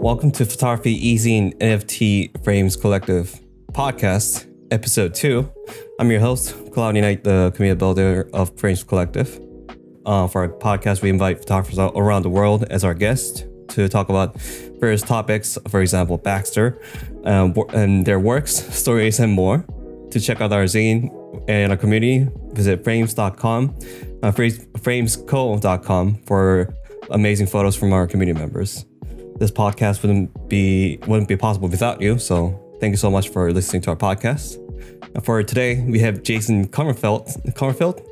Welcome to Photography E-Zine NFT Phrames Collective podcast, episode two. I'm your host, Cloudy Knight, the community builder of Phrames Collective. Uh, for our podcast, we invite photographers around the world as our guests to talk about various topics, for example, Baxter um, and their works, stories, and more. To check out our zine and our community, visit phrames.com, uh, phrames, phramesco.com for amazing photos from our community members. This podcast wouldn't be wouldn't be possible without you, so thank you so much for listening to our podcast. And for today, we have Jason Kummerfeldt. Kummerfeldt,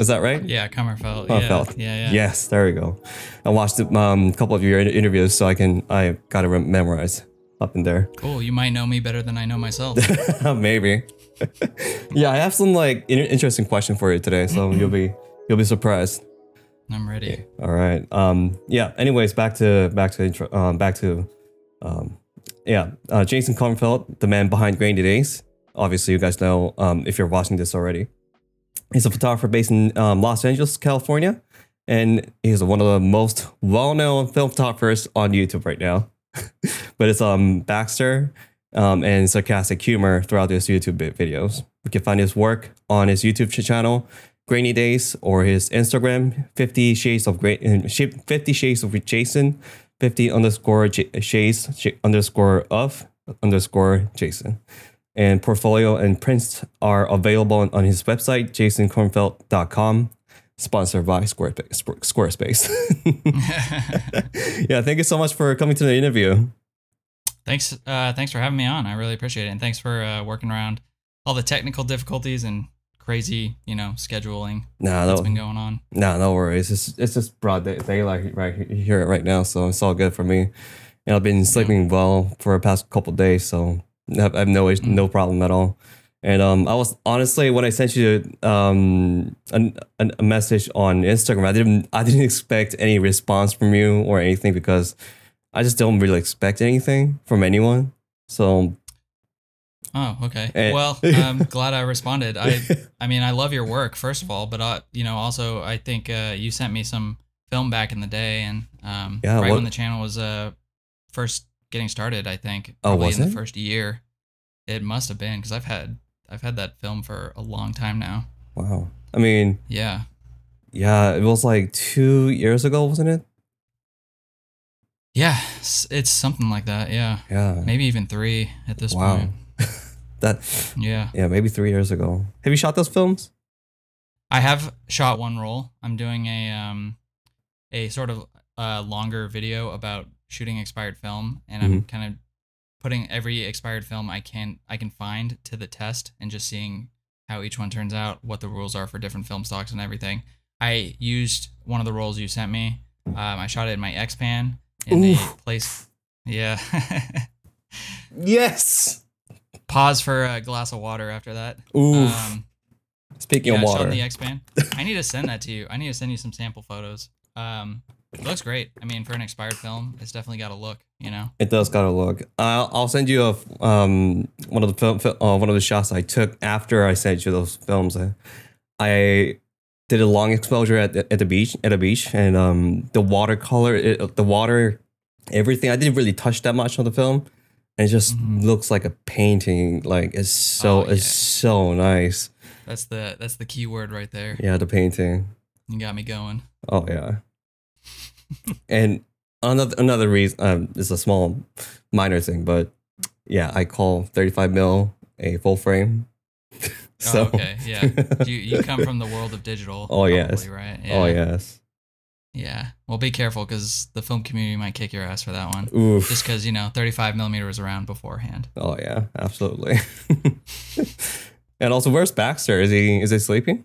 is that right? Yeah, Kummerfeldt. Kummerfeldt. Yeah, yeah, yeah. Yes, there we go. I watched um, a couple of your interviews, so I can I got to memorize up in there. Cool. You might know me better than I know myself. Maybe. yeah, I have some like in- interesting question for you today, so you'll be you'll be surprised. I'm ready. All right. Um. Yeah. Anyways, back to back to intro. Um. Back to. Um. Yeah. Uh, Jason Kummerfeldt, the man behind Grainy Days. Obviously, you guys know. Um. If you're watching this already, he's a photographer based in um, Los Angeles, California, and he's one of the most well-known film photographers on YouTube right now. but it's um Baxter. Um, and sarcastic humor throughout his YouTube videos. You can find his work on his YouTube channel, Grainy Days, or his Instagram, 50 Shades of Great, 50 Shades of Jason, 50 underscore J- Shades sh- underscore of underscore Jason. And portfolio and prints are available on, his website, jasonkummerfeldt.com, sponsored by. Squarespace. yeah, thank you so much for coming to the interview. Thanks. Uh, thanks for having me on. I really appreciate it, and thanks for uh, working around all the technical difficulties and crazy, you know, scheduling Nah, that's no, been going on. No, no worries. It's it's just broad day, daylight right here right now, so it's all good for me. And I've been sleeping well for the past couple days, so I have, no is- no problem at all. And um, I was honestly when I sent you um an, an, a message on Instagram, I didn't I didn't expect any response from you or anything because I just don't really expect anything from anyone. So Oh, okay. Eh. Well, I'm glad I responded. I, I mean, I love your work, first of all, but uh, you know, also I think uh, you sent me some film back in the day, and um, Yeah, right what- when the channel was uh first getting started, I think. Oh, was in it? the first year? It must have been because I've had I've had that film for a long time now. wow, I mean, Yeah. yeah, it was like two years ago, wasn't it? Yeah, it's something like that. Yeah, Yeah. maybe even three at this Wow. point. That Yeah, Yeah, maybe three years ago. Have you shot those films? I have shot one roll. I'm doing a um, a sort of uh, longer video about shooting expired film, and I'm kind of putting every expired film I can I can find to the test, and just seeing how each one turns out, what the rules are for different film stocks and everything. I used one of the rolls you sent me. Um, I shot it in my X-Pan in Oof. a place. Yeah. Yes. Pause for a glass of water after that. Oof. Um, Speaking yeah, of shot water, the X-Pan. I need to send that to you. I need to send you some sample photos. Um, it looks great. I mean, for an expired film, it's definitely got a look. You know. it does got a look. I'll, I'll send you a um one of the film fil- uh, one of the shots I took after I sent you those films. I, I did a long exposure at the, at the beach at the beach, and um the watercolor, it, the water, everything. I didn't really touch that much on the film. It just Mhm. looks like a painting. Like it's so Oh, it's so nice. That's the that's the key word right there. Yeah, the painting. You got me going. Oh yeah. and another another reason um it's a small minor thing, but yeah, I call 35 mil a full frame. so oh, okay. Yeah. you you come from the world of digital. Oh, yes. probably, Right. Oh yes. Yeah. Well, be careful because the film community might kick your ass for that one. Oof. Just because you know 35 millimeter was around beforehand. oh yeah, absolutely. and also where's Baxter? Is he is he sleeping?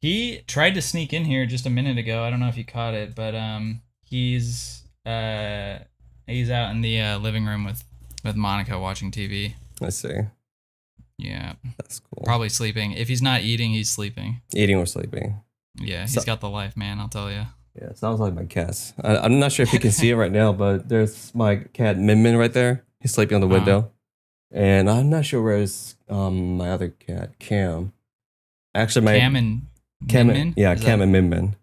He tried to sneak in here just a minute ago. I don't know if you caught it, but um, he's uh, he's out in the uh, living room with with Monica watching TV. Let's see. Yeah, That's cool. probably sleeping. If he's not eating, he's sleeping. Eating or sleeping. Yeah, he's So- got the life, man. I'll tell you. Yeah, it sounds like my cats. I, I'm not sure if you can see it right now, but there's my cat Min Min right there. He's sleeping on the Uh-huh. window, and I'm not sure where's um my other cat Cam. Actually, my Cam and Cam, Min Min. yeah, Is Cam that and Min Min.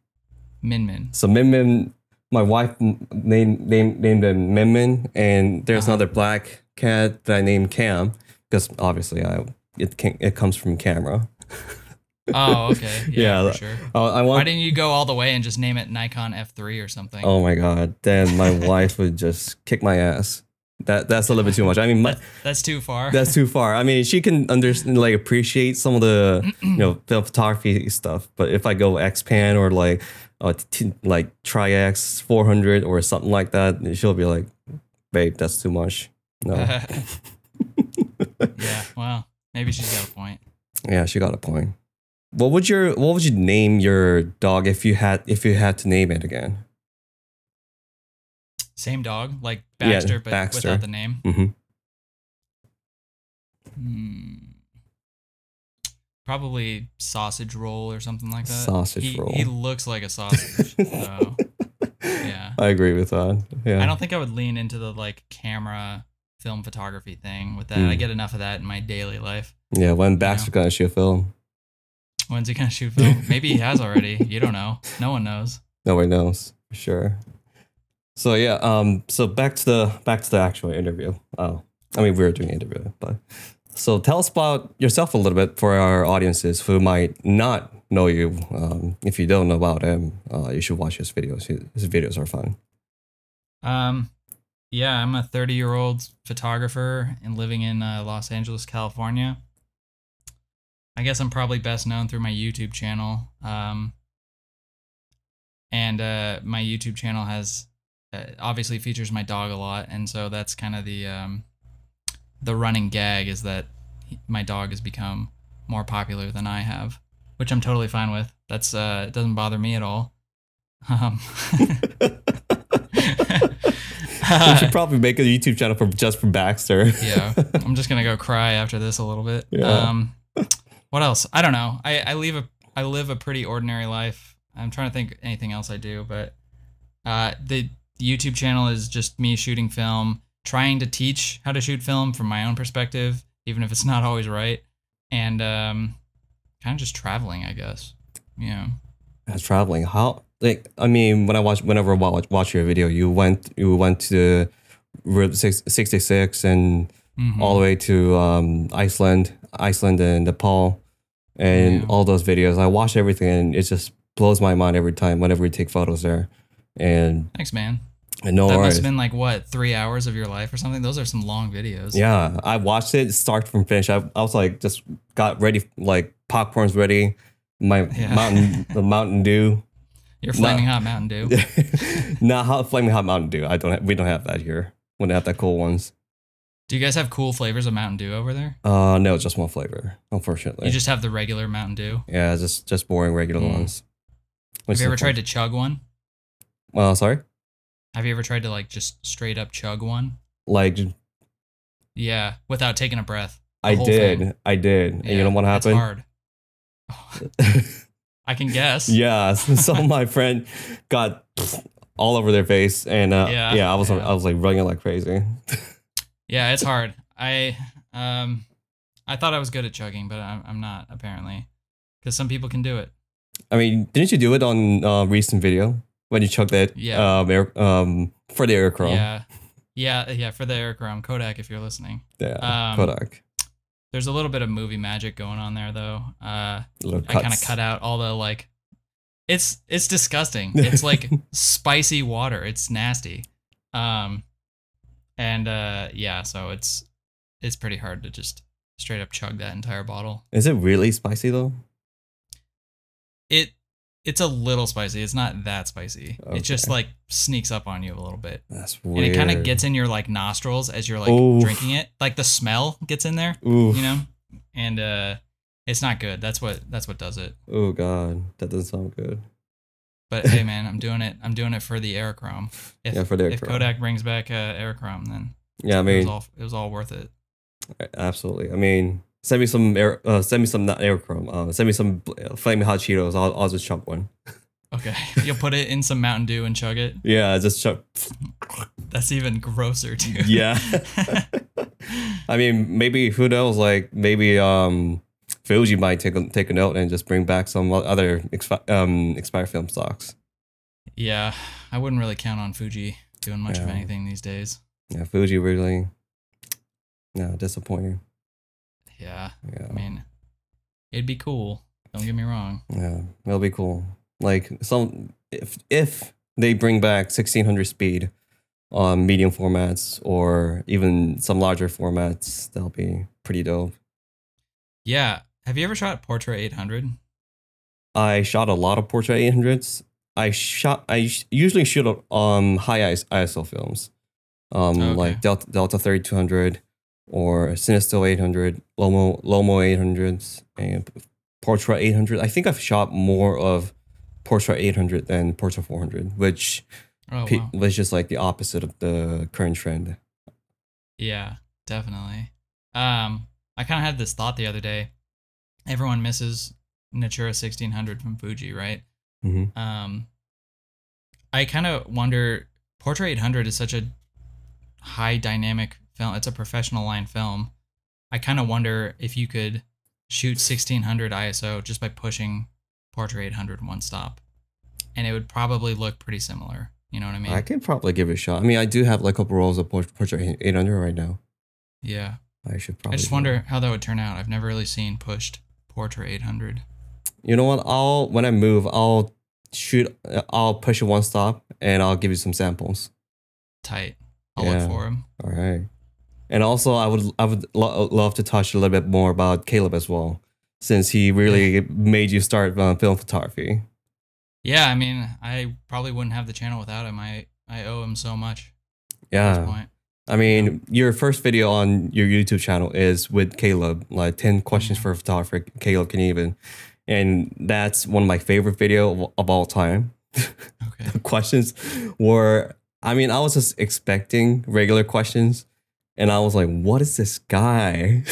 Min Min. So Min Min my wife named named named him Min Min, and there's Uh-huh. another black cat that I named Cam because obviously I it can, it comes from camera. Oh, okay. Yeah, Yeah, for sure. Uh, I want, Why didn't you go all the way and just name it Nikon F3 or something? Oh my god! Then my wife would just kick my ass. That that's a little bit too much. I mean, my, That- that's too far. that's too far. I mean, she can understand, like, appreciate some of the, you know, film photography stuff. But if I go X-Pan or like, uh, t- like Tri-X 400 or something like that, she'll be like, babe, that's too much. No. yeah. Well, maybe she's got a point. yeah, she got a point. What would your What would you name your dog if you had if you had to name it again? Same dog, like Yeah, Baxter, but Baxter. without the name. hmm Hmm. Probably sausage roll or something like that. Sausage he, roll. He looks like a sausage. so yeah. I agree with that. Yeah. I don't think I would lean into the like camera film photography thing with that. I Mm. get enough of that in my daily life. Yeah, when Baxter gonna shoot film, When's he gonna shoot film? Maybe he has already. You don't know. No one knows. nobody knows for sure. So yeah, um, so back to the back to the actual interview. Oh, I mean we were doing an interview, but so tell us about yourself a little bit for our audiences who might not know you. Um, if you don't know about him, uh, you should watch his videos. His, his videos are fun. Um, yeah, I'm a 30 year old photographer and living in uh, Los Angeles, California. I guess I'm probably best known through my YouTube channel. Um, and uh, my YouTube channel has uh, obviously features my dog a lot, and so that's kind of the um, the running gag is that he, my dog has become more popular than I have, which I'm totally fine with. That's uh, it doesn't bother me at all. Um, you should probably make a YouTube channel for just for Baxter. yeah i'm just gonna go cry after this a little bit Yeah. um what else? I don't know. I i live a i live a pretty ordinary life. I'm trying to think anything else i do but uh the youtube channel is just me shooting film trying to teach how to shoot film from my own perspective even if it's not always right. And um kind of just traveling i guess. Yeah. As traveling, how like I mean, when I watch whenever I watch, watch your video, you went you went to Route 66 and Mhm. all the way to um, Iceland, Iceland and Nepal, and Yeah. all those videos. I watch everything, and it just blows my mind every time whenever we take photos there. And, thanks man and no that worries. must have been like what three hours of your life or something those are some long videos yeah, I watched it start from finish. I, I was like, just got ready, like popcorn's ready, my Yeah. mountain, the Mountain Dew. your flaming hot mountain dew Not hot flaming hot Mountain Dew. I don't. Have, we don't have that here. We don't have that cool ones. Do you guys have cool flavors of Mountain Dew over there? Uh, no, just one flavor. Unfortunately, You just have the regular Mountain Dew. yeah, just just boring regular Mm. ones. Have you ever tried to chug one? Well, sorry. Have you ever tried to like just straight up chug one? Like Yeah, without taking a breath. I did, thing. I did. And you know what happened? hard. I can guess. yeah, so my friend got all over their face, and uh, Yeah, yeah, I was yeah. I was like running like crazy. Yeah, it's hard. I um, I thought I was good at chugging, but I'm, I'm not apparently, because some people can do it. I mean, didn't you do it on uh, recent video when you chugged that? Yeah. Um, air, um, for the aircraft. Yeah, yeah, yeah. For the Aerochrome Kodak, if you're listening, Yeah. Um, Kodak. there's a little bit of movie magic going on there, though. Uh, I kind of cut out all the like. It's it's disgusting. It's like spicy water. It's nasty. Um, and uh, yeah, so it's it's pretty hard to just straight up chug that entire bottle. Is it really spicy though? It it's a little spicy. It's not that spicy. It just like sneaks up on you a little bit, That's weird. and it kind of gets in your like nostrils as you're like Oof. drinking it. Like the smell gets in there, Oof. you know, and uh, it's not good. That's what that's what does it. Oh god, that doesn't sound good. But hey, man, I'm doing it. I'm doing it for the Aerochrome. If, Yeah, for the if Kodak brings back uh, Aerochrome, then Yeah, I it was mean, all it was all worth it. absolutely. I mean, send me some air, uh, send me some not Aerochrome. Uh, send me some uh, flaming hot Cheetos. I'll, I'll just chunk one. Okay, you'll put it in some Mountain Dew and chug it. Yeah, just chunk. That's even grosser, too. Yeah. I mean, maybe who knows? Like maybe um, Fuji might take a take a note and just bring back some other expi- um expired film stocks. Yeah, I wouldn't really count on Fuji doing much of anything these days. Yeah, Fuji really, no, disappointing. Yeah, Yeah, I mean, it'd be cool. Don't get me wrong. yeah, it'll be cool. Like some, if if they bring back 1600 speed on medium formats or even some larger formats, that'll be pretty dope. Yeah. Have you ever shot Portrait 800? I shot a lot of portrait 800s. I shot. I usually shoot um high IS- ISO films, um Okay. like Delta Delta 3200 or Cinestill 800, Lomo Lomo 800s, and Portrait 800. I think I've shot more of Portrait 800 than Portrait 400, which Oh, pe- wow. was just like the opposite of the current trend. Yeah, definitely. Um, I kind of had this thought the other day. Everyone misses Natura 1600 from Fuji, right? Mhm. Um, I kind of wonder. Portrait 800 is such a high dynamic film. It's a professional line film. I kind of wonder if you could shoot 1600 ISO just by pushing Portrait 800 one stop, and it would probably look pretty similar. You know what I mean? I can probably give it a shot. I mean, I do have like a couple rolls of Portrait 800 right now. yeah. I should probably. I just wonder how that would turn out. I've never really seen pushed Portrait 800. You know what? I'll when I move, I'll shoot. I'll push it one stop, and I'll give you some samples. Tight. I'll Yeah. look for him. All right. And also, I would I would lo- love to touch a little bit more about Caleb as well, since he really made you start uh, film photography. Yeah, I mean, I probably wouldn't have the channel without him. I I owe him so much at this Yeah. I mean, your first video on your YouTube channel is with Caleb, like 10 questions for a photographer, Caleb can even. And that's one of my favorite video of, all time. Okay. the questions were, I mean, I was just expecting regular questions. And I was like, what is this guy?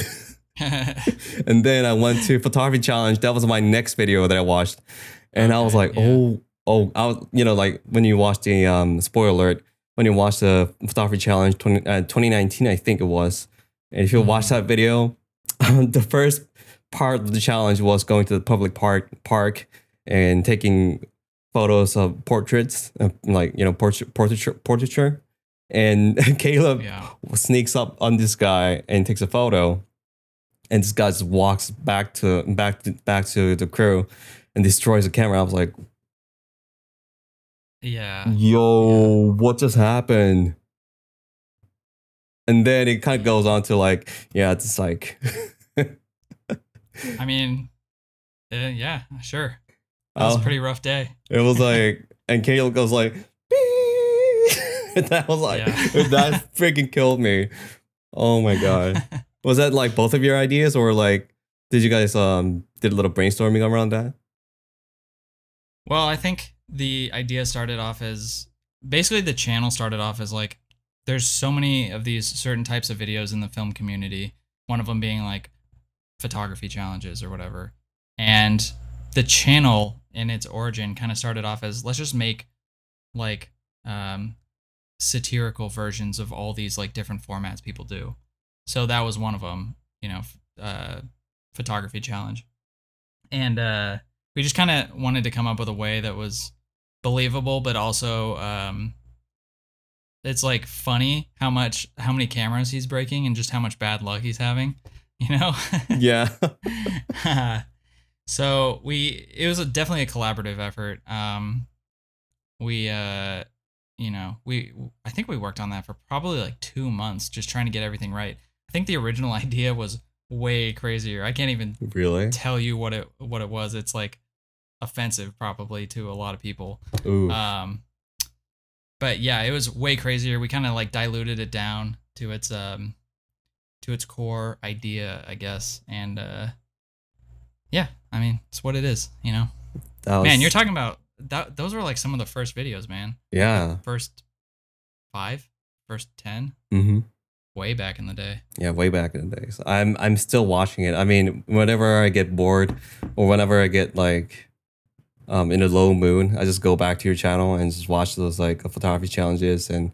and then I went to photography challenge. That was my next video that I watched. And I was like, yeah. oh, oh, I was, you know, like when you watch the um spoiler alert, when you watch the photography challenge 20, uh, 2019, I think it was. And if you watch that video, the first part of the challenge was going to the public park park and taking photos of portraits, uh, like you know, portrait portraiture, portraiture. And Caleb yeah. sneaks up on this guy and takes a photo and this guy just walks back to back to, back to the crew and destroys the camera i was like Yeah. yo what just happened and then it kind of goes on to like yeah it's like I mean, uh, yeah, sure. That was Oh. a pretty rough day. it was like and caleb goes like that was like Yeah. that freaking killed me oh my god was that like both of your ideas or like did you guys um did a little brainstorming around that Well, I think the idea started off as basically the channel started off as like there's so many of these certain types of videos in the film community. One of them being like photography challenges or whatever. And the channel in its origin kind of started off as let's just make like um satirical versions of all these like different formats people do. So that was one of them, you know, uh photography challenge. And uh we just kind of wanted to come up with a way that was believable but also um it's like funny how much how many cameras he's breaking and just how much bad luck he's having you know? Yeah. So we it was a, definitely a collaborative effort. Um we uh you know we i think we worked on that for probably like two months just trying to get everything right. I think the original idea was way crazier. I can't even really? tell you what it what it was. It's like offensive probably to a lot of people. Ooh. Um but yeah, it was way crazier. We kind of like diluted it down to its um to its core idea, I guess. And uh yeah, I mean, it's what it is, you know. That was- Man, you're talking about that those were like some of the first videos, man. yeah First 5, first 10, mm-hmm. way back in the day. Yeah, way back in the days. I'm I'm still watching it. I mean, whenever I get bored or whenever I get like um in a low moon, I just go back to your channel and just watch those like photography challenges and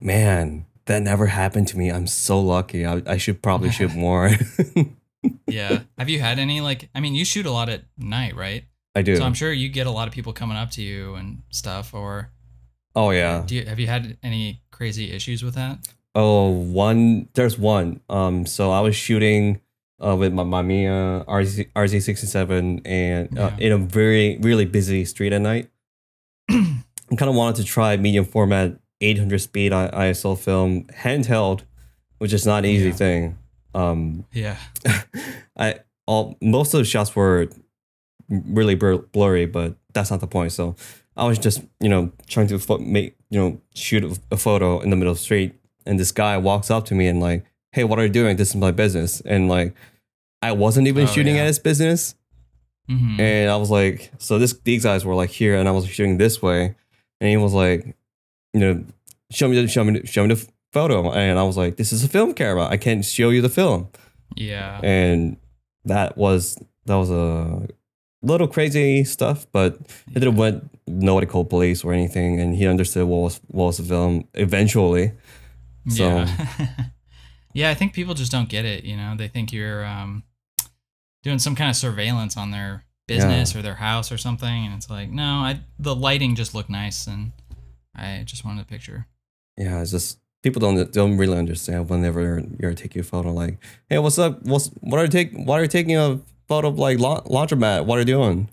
man, that never happened to me. I'm so lucky. I, I should probably shoot more. Yeah. Have you had any like I mean, you shoot a lot at night, right? I do. So I'm sure you get a lot of people coming up to you and stuff. Or oh yeah. do you have you had any crazy issues with that? Oh, one. There's one. Um, so I was shooting uh, with my Mamiya RZ RZ67 and uh, Yeah. in a very really busy street at night. I kind of wanted to try medium format 800 speed ISO film handheld, which is not an easy Yeah. thing. Um, Yeah. I all most of the shots were really blur- blurry, but that's not the point. So I was just you know trying to pho- make you know shoot a, a photo in the middle of the street, and this guy walks up to me and like, "Hey, what are you doing? This is my business." And like, I wasn't even Oh, shooting yeah. at his business, hmm and I was like, so this these guys were like here, and I was shooting this way, and he was like, you know, show me the show me the, show me the photo, and I was like, this is a film camera, I can't show you the film yeah. and that was that was a little crazy stuff, but it didn't went nobody called police or anything, and he understood what was what was the film eventually. So Yeah. yeah, I think people just don't get it, you know. They think you're um doing some kind of surveillance on their business or their house or something and it's like, no, I the lighting just looked nice and I just wanted a picture. yeah, it's just people don't don't really understand whenever you're, taking a photo. Like, hey, what's up? What's what are you take? Why are you taking a photo of like la- laundromat? What are you doing?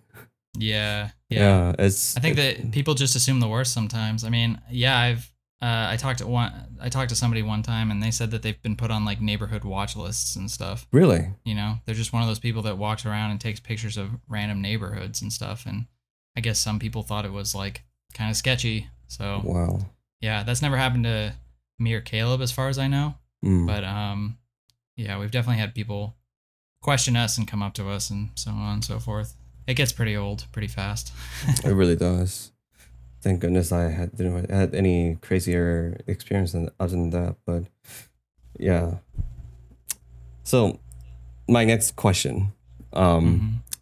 Yeah. Yeah. it's. I think that people just assume the worst sometimes. I mean, yeah, I've uh, I talked to one I talked to somebody one time and they said that they've been put on like neighborhood watch lists and stuff. really. You know, they're just one of those people that walks around and takes pictures of random neighborhoods and stuff. And I guess some people thought it was like kind of sketchy. So Wow. yeah, that's never happened to me or Caleb as far as I know. Mm. But um, yeah, we've definitely had people question us and come up to us and so on and so forth. It gets pretty old pretty fast. It really does. Thank goodness I had didn't had any crazier experience than other than that. But yeah. So my next question. Um Mhm.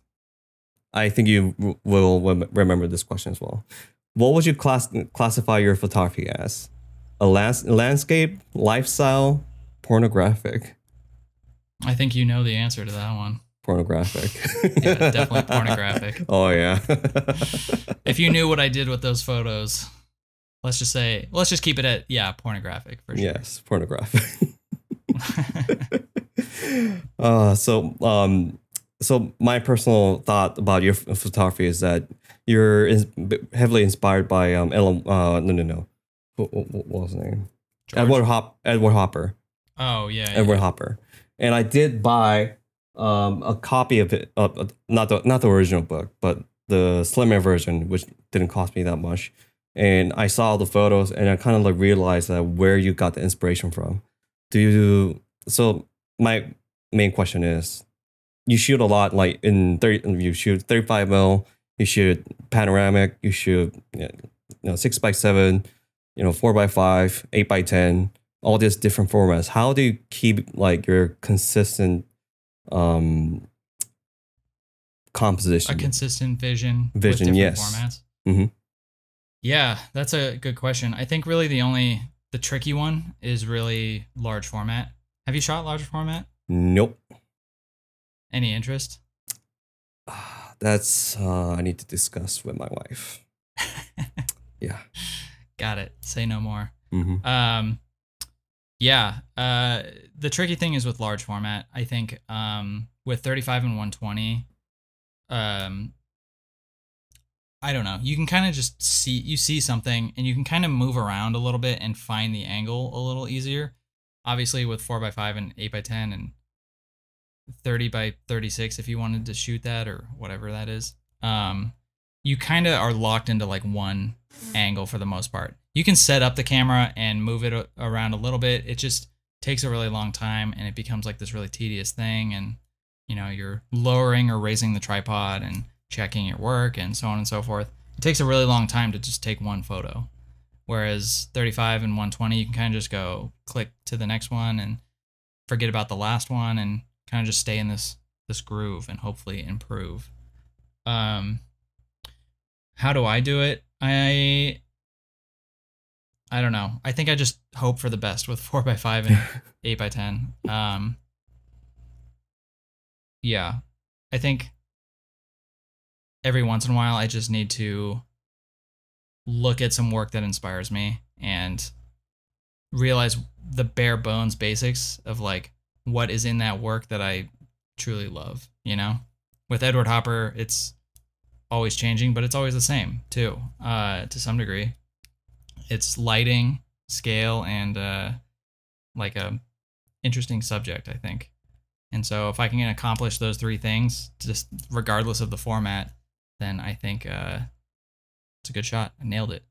I think you will rem- remember this question as well. What would you class classify your photography as? A lands- landscape, lifestyle, pornographic? I think you know the answer to that one. Pornographic. Yeah, definitely pornographic. Oh yeah. If you knew what I did with those photos, let's just say, let's just keep it at yeah, pornographic for sure. yes, pornographic. uh, so um, so my personal thought about your photography is that you're is heavily inspired by um, Ellen, uh, no, no, no, what, what, was his name? George? Edward Hop, Edward Hopper, Oh yeah. yeah. Edward Hopper, and I did buy um a copy of it, uh, uh, not the not the original book, but the slimmer version, which didn't cost me that much. And I saw the photos, and I kind of like realized that where you got the inspiration from. Do you? So my main question is, you shoot a lot, like in thirty, you shoot thirty five mil, you shoot panoramic, you shoot you know six by seven, you know four by five, eight by ten, all these different formats. How do you keep like your consistent um composition? a consistent vision. Vision, with yes. Formats. Mhm. Yeah, that's a good question. I think really the only the tricky one is really large format. Have you shot large format? nope. Any interest? That's uh, I need to discuss with my wife. Yeah. Got it. Say no more. hmm Um, yeah. Uh, the tricky thing is with large format. I think um, with 35 and 120, um, I don't know. You can kind of just see you see something, and you can kind of move around a little bit and find the angle a little easier. Obviously, with four by five and eight by ten and 30 by 36 if you wanted to shoot that or whatever that is um you kind of are locked into like one angle for the most part you can set up the camera and move it around a little bit. It just takes a really long time and it becomes like this really tedious thing. And you know you're lowering or raising the tripod and checking your work and so on and so forth. It takes a really long time to just take one photo. Whereas 35 and 120 you can kind of just go click to the next one and forget about the last one and kind of just stay in this this groove and hopefully improve. Um how do i do it? I i don't know i think i just hope for the best with 4 by 5 and 8 by 10 um yeah i think every once in a while I just need to look at some work that inspires me and realize the bare bones basics of like what is in that work that I truly love, you know? With Edward Hopper, it's always changing, but it's always the same too, uh, to some degree. It's lighting, scale, and uh, like a interesting subject, I think. And so if I can accomplish those three things, just regardless of the format, then I think uh, it's a good shot. I nailed it,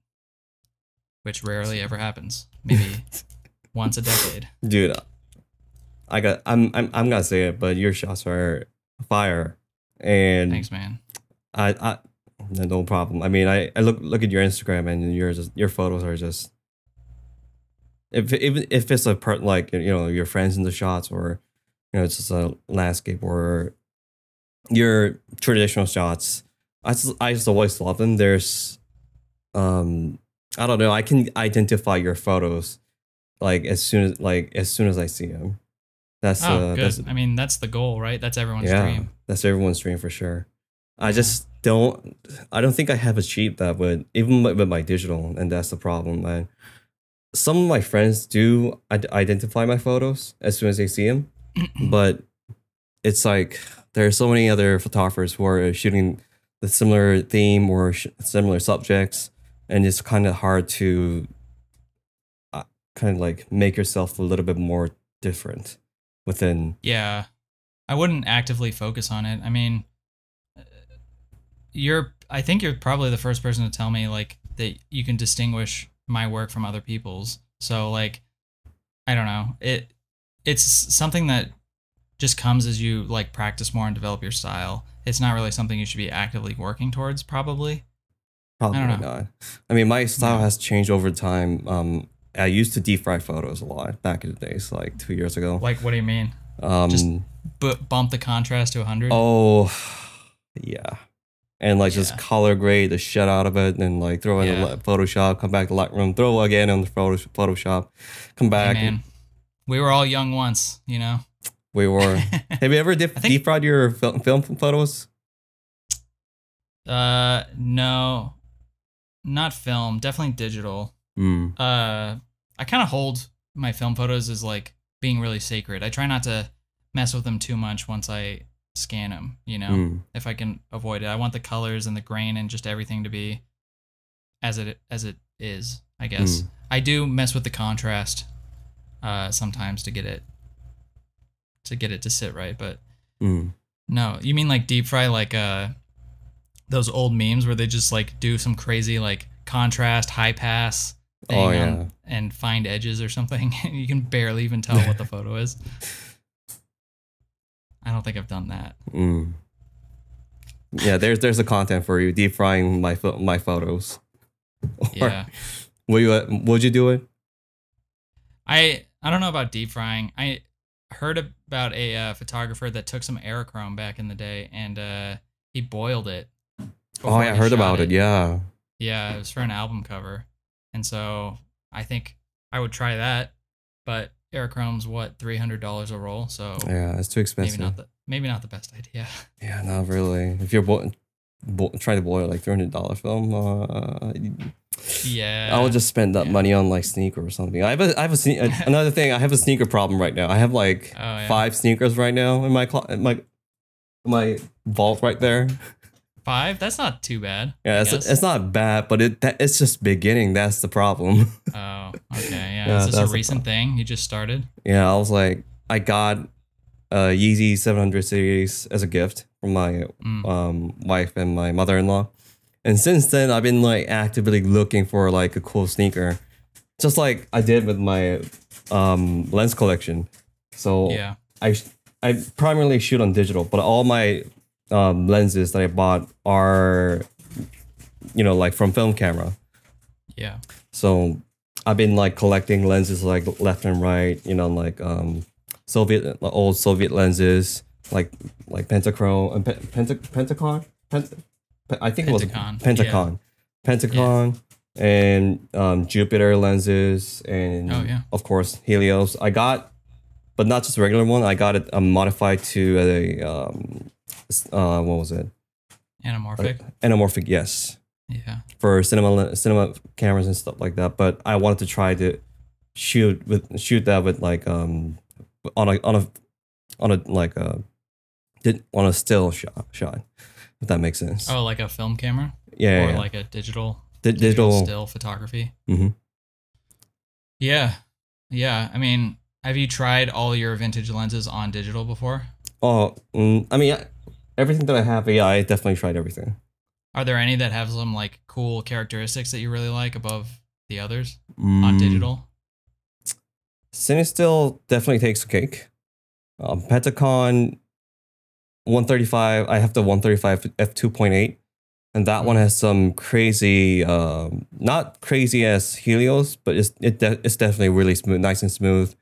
which rarely ever happens. Maybe once a decade. Dude, I got. I'm. I'm. I'm gonna say it, but your shots are fire, and Thanks, man. I. I. No no problem. I mean, I, I look look at your Instagram and your your photos are just. If even if it's a part like you know your friends in the shots or, you know it's just a landscape or, your traditional shots, I just I just always love them. There's, um, I don't know. I can identify your photos, like as soon as like as soon as I see them. That's Oh, uh, good. that's I mean, that's the goal, right? That's everyone's yeah, dream. that's everyone's dream for sure. I just don't. I don't think I have achieved that with even with my digital, and that's the problem. Man, some of my friends do id- identify my photos as soon as they see them, but it's like there are so many other photographers who are shooting the similar theme or sh- similar subjects, and it's kind of hard to uh, kind of like make yourself a little bit more different within. Yeah. I wouldn't actively focus on it. I mean, you're I think you're probably the first person to tell me like that you can distinguish my work from other people's. So like I don't know. It it's something that just comes as you like practice more and develop your style. It's not really something you should be actively working towards probably. Probably know. not. I mean, my style Yeah. has changed over time. Um, I used to deep fry photos a lot back in the days, like two years ago. Like what do you mean? Um, just- B- bump the contrast to 100? oh, yeah, and like just color grade the shit out of it, and like throw in Yeah. Photoshop, come back to Lightroom, throw again on the photo- Photoshop, come Hey, back. man. We were all young once, you know. We were. have you ever dip, think- deep fried your film, film photos? Uh, no, not film. Definitely digital. Mm. Uh, I kind of hold my film photos as like being really sacred. I try not to mess with them too much once I scan them. You know, Mm. if I can avoid it. I want the colors and the grain and just everything to be as it as it is. I guess Mm. I do mess with the contrast uh, sometimes to get it to get it to sit right, but Mm. no, you mean like deep fry, like uh, those old memes where they just like do some crazy like contrast, high pass Oh, on- yeah. and find edges or something. you can barely even tell what the photo is. I don't think I've done that. Mm. Yeah, there's there's the content for you. Deep frying my my photos. Yeah, Will you? uh, Would you do it? I I don't know about deep frying. I heard about a uh, photographer that took some aerochrome back in the day and uh, he boiled it. Oh, yeah, I heard about it. Yeah. Yeah, it was for an album cover. And so I think I would try that. But Aerochrome's what, three hundred dollars a roll, so Yeah, it's too expensive. maybe not the maybe not the best idea. yeah, not really. If you're bo- bo- trying to boil like three hundred dollar film, uh, Yeah. I would just spend that yeah. money on like sneaker or something. I have a I have a sne- another thing. I have a sneaker problem right now. I have like Oh, yeah. five sneakers right now in my clo- in my my vault right there. Five. That's not too bad. Yeah, it's, it's not bad, but it that, it's just beginning. That's the problem. Oh, okay. Yeah. Yeah, Is this a recent thing? You just started? yeah, I was like, I got a Yeezy 700 series as a gift from my Mm. um, wife and my mother-in-law, and since then I've been like actively looking for like a cool sneaker, just like I did with my um, lens collection. So Yeah. I I primarily shoot on digital, but all my um, lenses that I bought are, you know, like from film camera. Yeah. So I've been like collecting lenses like left and right, you know, like um Soviet old Soviet lenses, like like Pentachrome, uh, Pe- Penta, Pentacon, Pent, I think it was Pentacon, Pentacon, Pentacon, and um, Jupiter lenses, and Oh, yeah. of course Helios. I got, but not just a regular one. I got it um, modified to a um, uh, what was it? Anamorphic. anamorphic, yes, Yeah. for cinema cinema cameras and stuff like that. But I wanted to try to shoot with shoot that with like um on a on a on a like a did on a still shot shot if that makes sense. Oh, like a film camera yeah, or yeah. like a digital Di- digital, digital. still photography. Mhm. Yeah. Yeah. I mean, have you tried all your vintage lenses on digital before? Oh, mm, I mean, I- everything that I have, yeah, I definitely tried everything. Are there any that have some like cool characteristics that you really like above the others on Mm, digital? Cinestill definitely takes the cake. Um, Pentacon 135, I have the 135 f2.8, and that one has some crazy, um, not crazy as Helios, but it's it de- it's definitely really smooth, nice and smooth.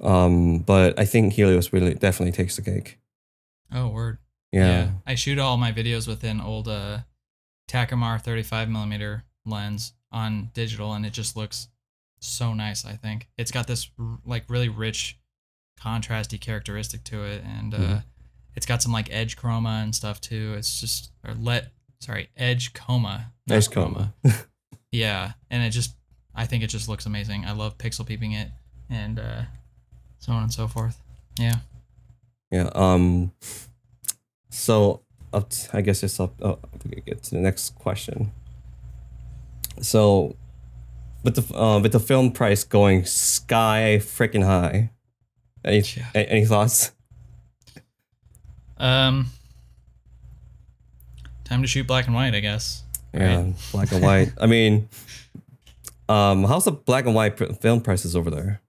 Um, but I think Helios really definitely takes the cake. Oh, word. Yeah. I shoot all my videos with an old uh, Takumar 35 millimeter lens on digital, and it just looks so nice. I think it's got this r- like really rich, contrasty characteristic to it, and uh, Mhm. it's got some like edge chroma and stuff too. It's just or let sorry edge coma, Nice coma. Yeah, and it just I think it just looks amazing. I love pixel peeping it, and uh, so on and so forth. Yeah. Yeah. Um. So up t- I guess it's up. Oh, get to the next question. So, with the uh, with the film price going sky freaking high, any Yeah. any thoughts? Um. Time to shoot black and white, I guess. Yeah, black and white. I mean, um, how's the black and white film prices over there?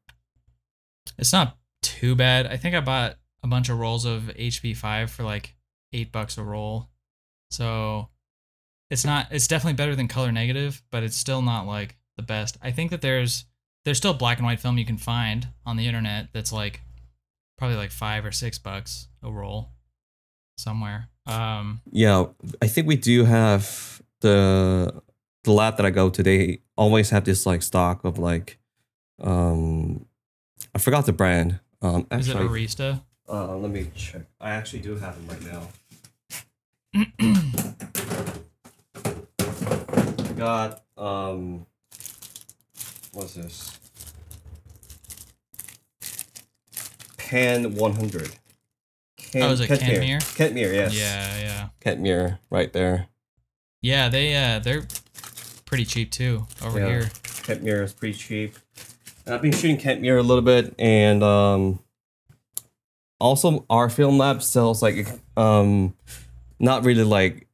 It's not too bad. I think I bought a bunch of rolls of HP5 for like eight bucks a roll. So it's not. It's definitely better than color negative, but it's still not like the best. I think that there's there's still black and white film you can find on the internet that's like probably like five or six bucks a roll somewhere. Um. Yeah, I think we do have the the lab that I go to. They always have this like stock of like, um, I forgot the brand. Um, Is it Arista? Uh, let me check. I actually do have them right now. Got um, what's this? Pan one hundred. Oh, is it Kentmere? Kentmere, yes. Yeah, yeah. Kentmere, right there. Yeah, they uh they're pretty cheap too over Yeah. here. Kentmere is pretty cheap. And I've been shooting Kentmere a little bit, and um, also our film lab sells like um, not really like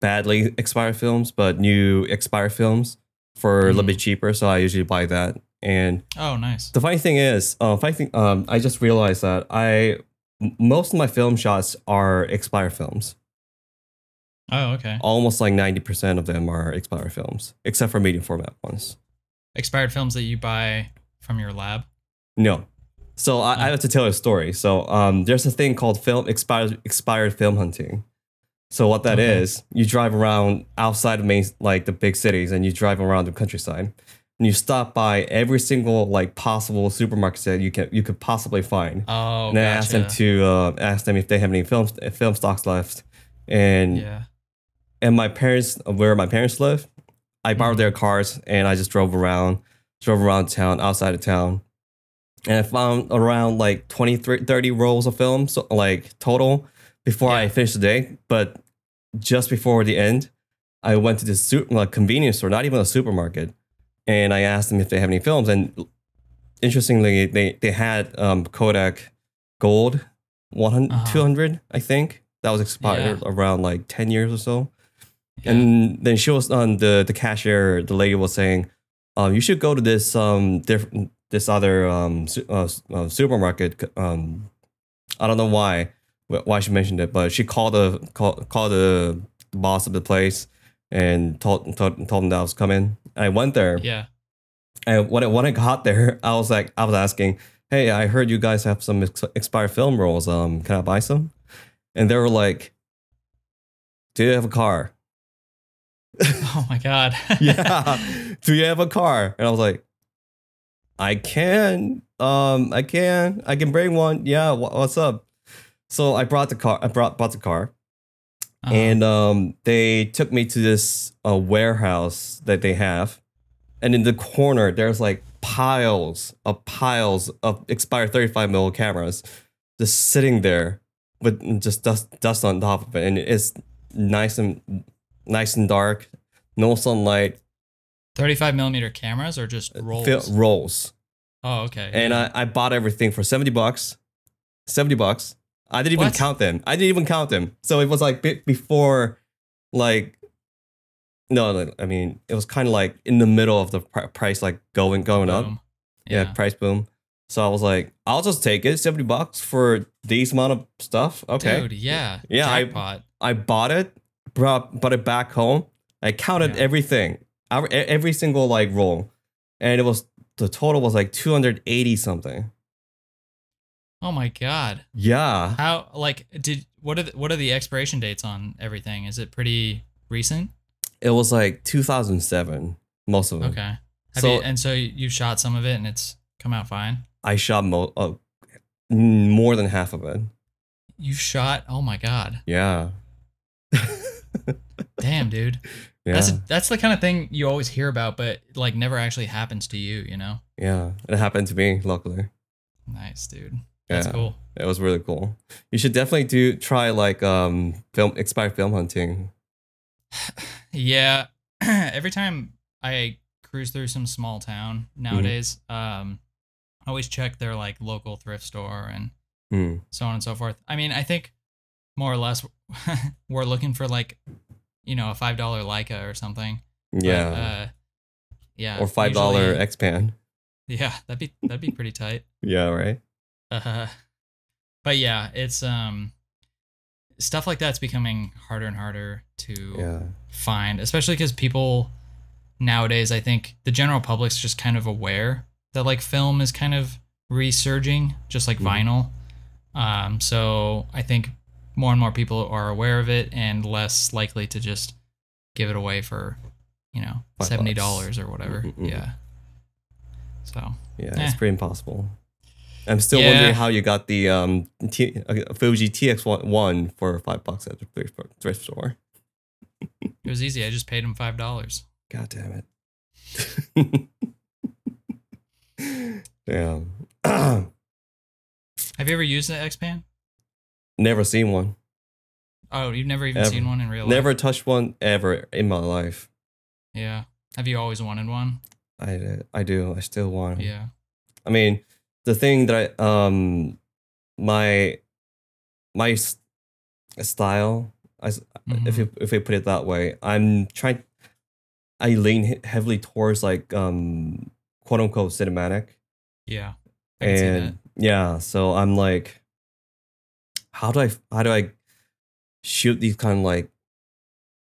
badly expired films, but new expired films for a little bit cheaper. So I usually buy that. And Oh, nice. the funny thing is, uh, funny thing, um, I just realized that I m- most of my film shots are expired films. Oh, okay. Almost like ninety percent of them are expired films, except for medium format ones. Expired films that you buy from your lab. No. So I, I have to tell a story. So um, there's a thing called film expired expired film hunting. So what that is, Okay. you drive around outside of main like the big cities, and you drive around the countryside, and you stop by every single like possible supermarket that you can you could possibly find, Oh, and I ask them to uh, ask them if they have any film film stocks left, and Yeah. and my parents where my parents live i borrowed Mhm. their cars and i just drove around drove around town outside of town and i found around like 20 30 rolls of film so like total before i Yeah. finished the day but just before the end i went to this super, like, convenience store not even a supermarket and i asked them if they have any films and interestingly they, they had um, kodak gold 100 Uh-huh. 200 i think that was expired Yeah. around like 10 years or so yeah. and then she was on the the cashier. The lady was saying, um, "You should go to this um different this other um su- uh, uh, supermarket. Um, I don't know why wh- why she mentioned it, but she called the call, called the boss of the place and told told, told him that I was coming. I went there, yeah. and when I, when I got there, I was like, I was asking, "Hey, I heard you guys have some ex- expired film rolls. Um, can I buy some?" And they were like, "Do you have a car?" Oh my god. yeah. Do you have a car? And I was like, I can. Um, I can. I can bring one. Yeah. wha- what's up? So I brought the car. I brought brought the car, Uh-huh. and um, they took me to this uh, warehouse that they have, and in the corner there's like piles of piles of expired 35 mil cameras, just sitting there with just dust dust on top of it, and it's nice and nice and dark, no sunlight, 35 millimeter cameras or just rolls? fil- rolls, oh, okay. and yeah. I I bought everything for 70 bucks, 70 bucks. I didn't even What? count them. I didn't even count them. So it was like be- before, like, no, no, I mean, it was kind of like in the middle of the pr- price, like going going up. Boom. Yeah. price boom. So I was like, I'll just take it, seventy bucks for these amount of stuff. Okay, Dude, yeah. Yeah, I- I bought it, brought brought it back home. I counted Yeah. everything, every, every single like roll, and it was the total was like two hundred eighty something. Oh my god. Yeah, How like did what are the, what are the expiration dates on everything? Is it pretty recent? it was like two thousand seven. Most of them. Okay. Have So- you, and so you shot some of it and it's come out fine. I shot mo- uh, more than half of it. You shot. Oh my god. Yeah. Damn, dude. yeah. That's that's the kind of thing you always hear about, but like never actually happens to you. You know. yeah. It happened to me, luckily. Nice, dude. That's Yeah. cool. It was really cool. You should definitely do try like um film expired film hunting. Yeah. Every time I cruise through some small town Mm-hmm. nowadays, um, I always check their like local thrift store and Hmm. so on and so forth. I mean, I think more or less we're looking for like, you know, a five dollar Leica or something. But, Yeah. uh, yeah. or five dollar usually- X-Pan. Yeah, that'd be that'd be pretty tight. Yeah, right? Uh, but yeah, it's um stuff like that's becoming harder and harder to Yeah. find, especially because people nowadays, I think the general public's just kind of aware that like film is kind of resurging, just like Mhm. vinyl. Um, so I think more and more people are aware of it and less likely to just give it away for, you know, Five seventy dollars or whatever. Mhm. Yeah. So Yeah, Eh. it's pretty impossible. I'm still Yeah. wondering how you got the um T- uh, Fuji TX1 for 5 bucks at the thrift store- it was easy. I just paid him five dollars. God damn it. Damn. Have you ever used an X-Pan? Never seen one. Oh, you've never even Ever. seen one in real life? Never touched one ever in my life. Yeah. Have you always wanted one? I I do. I still want. Yeah. I mean, the thing that I um my my style, I s if you if we put it that way, I'm trying. I lean heavily towards like um quote unquote cinematic, Yeah. I can see that. and yeah, so I'm like, how do I how do I shoot these kind of like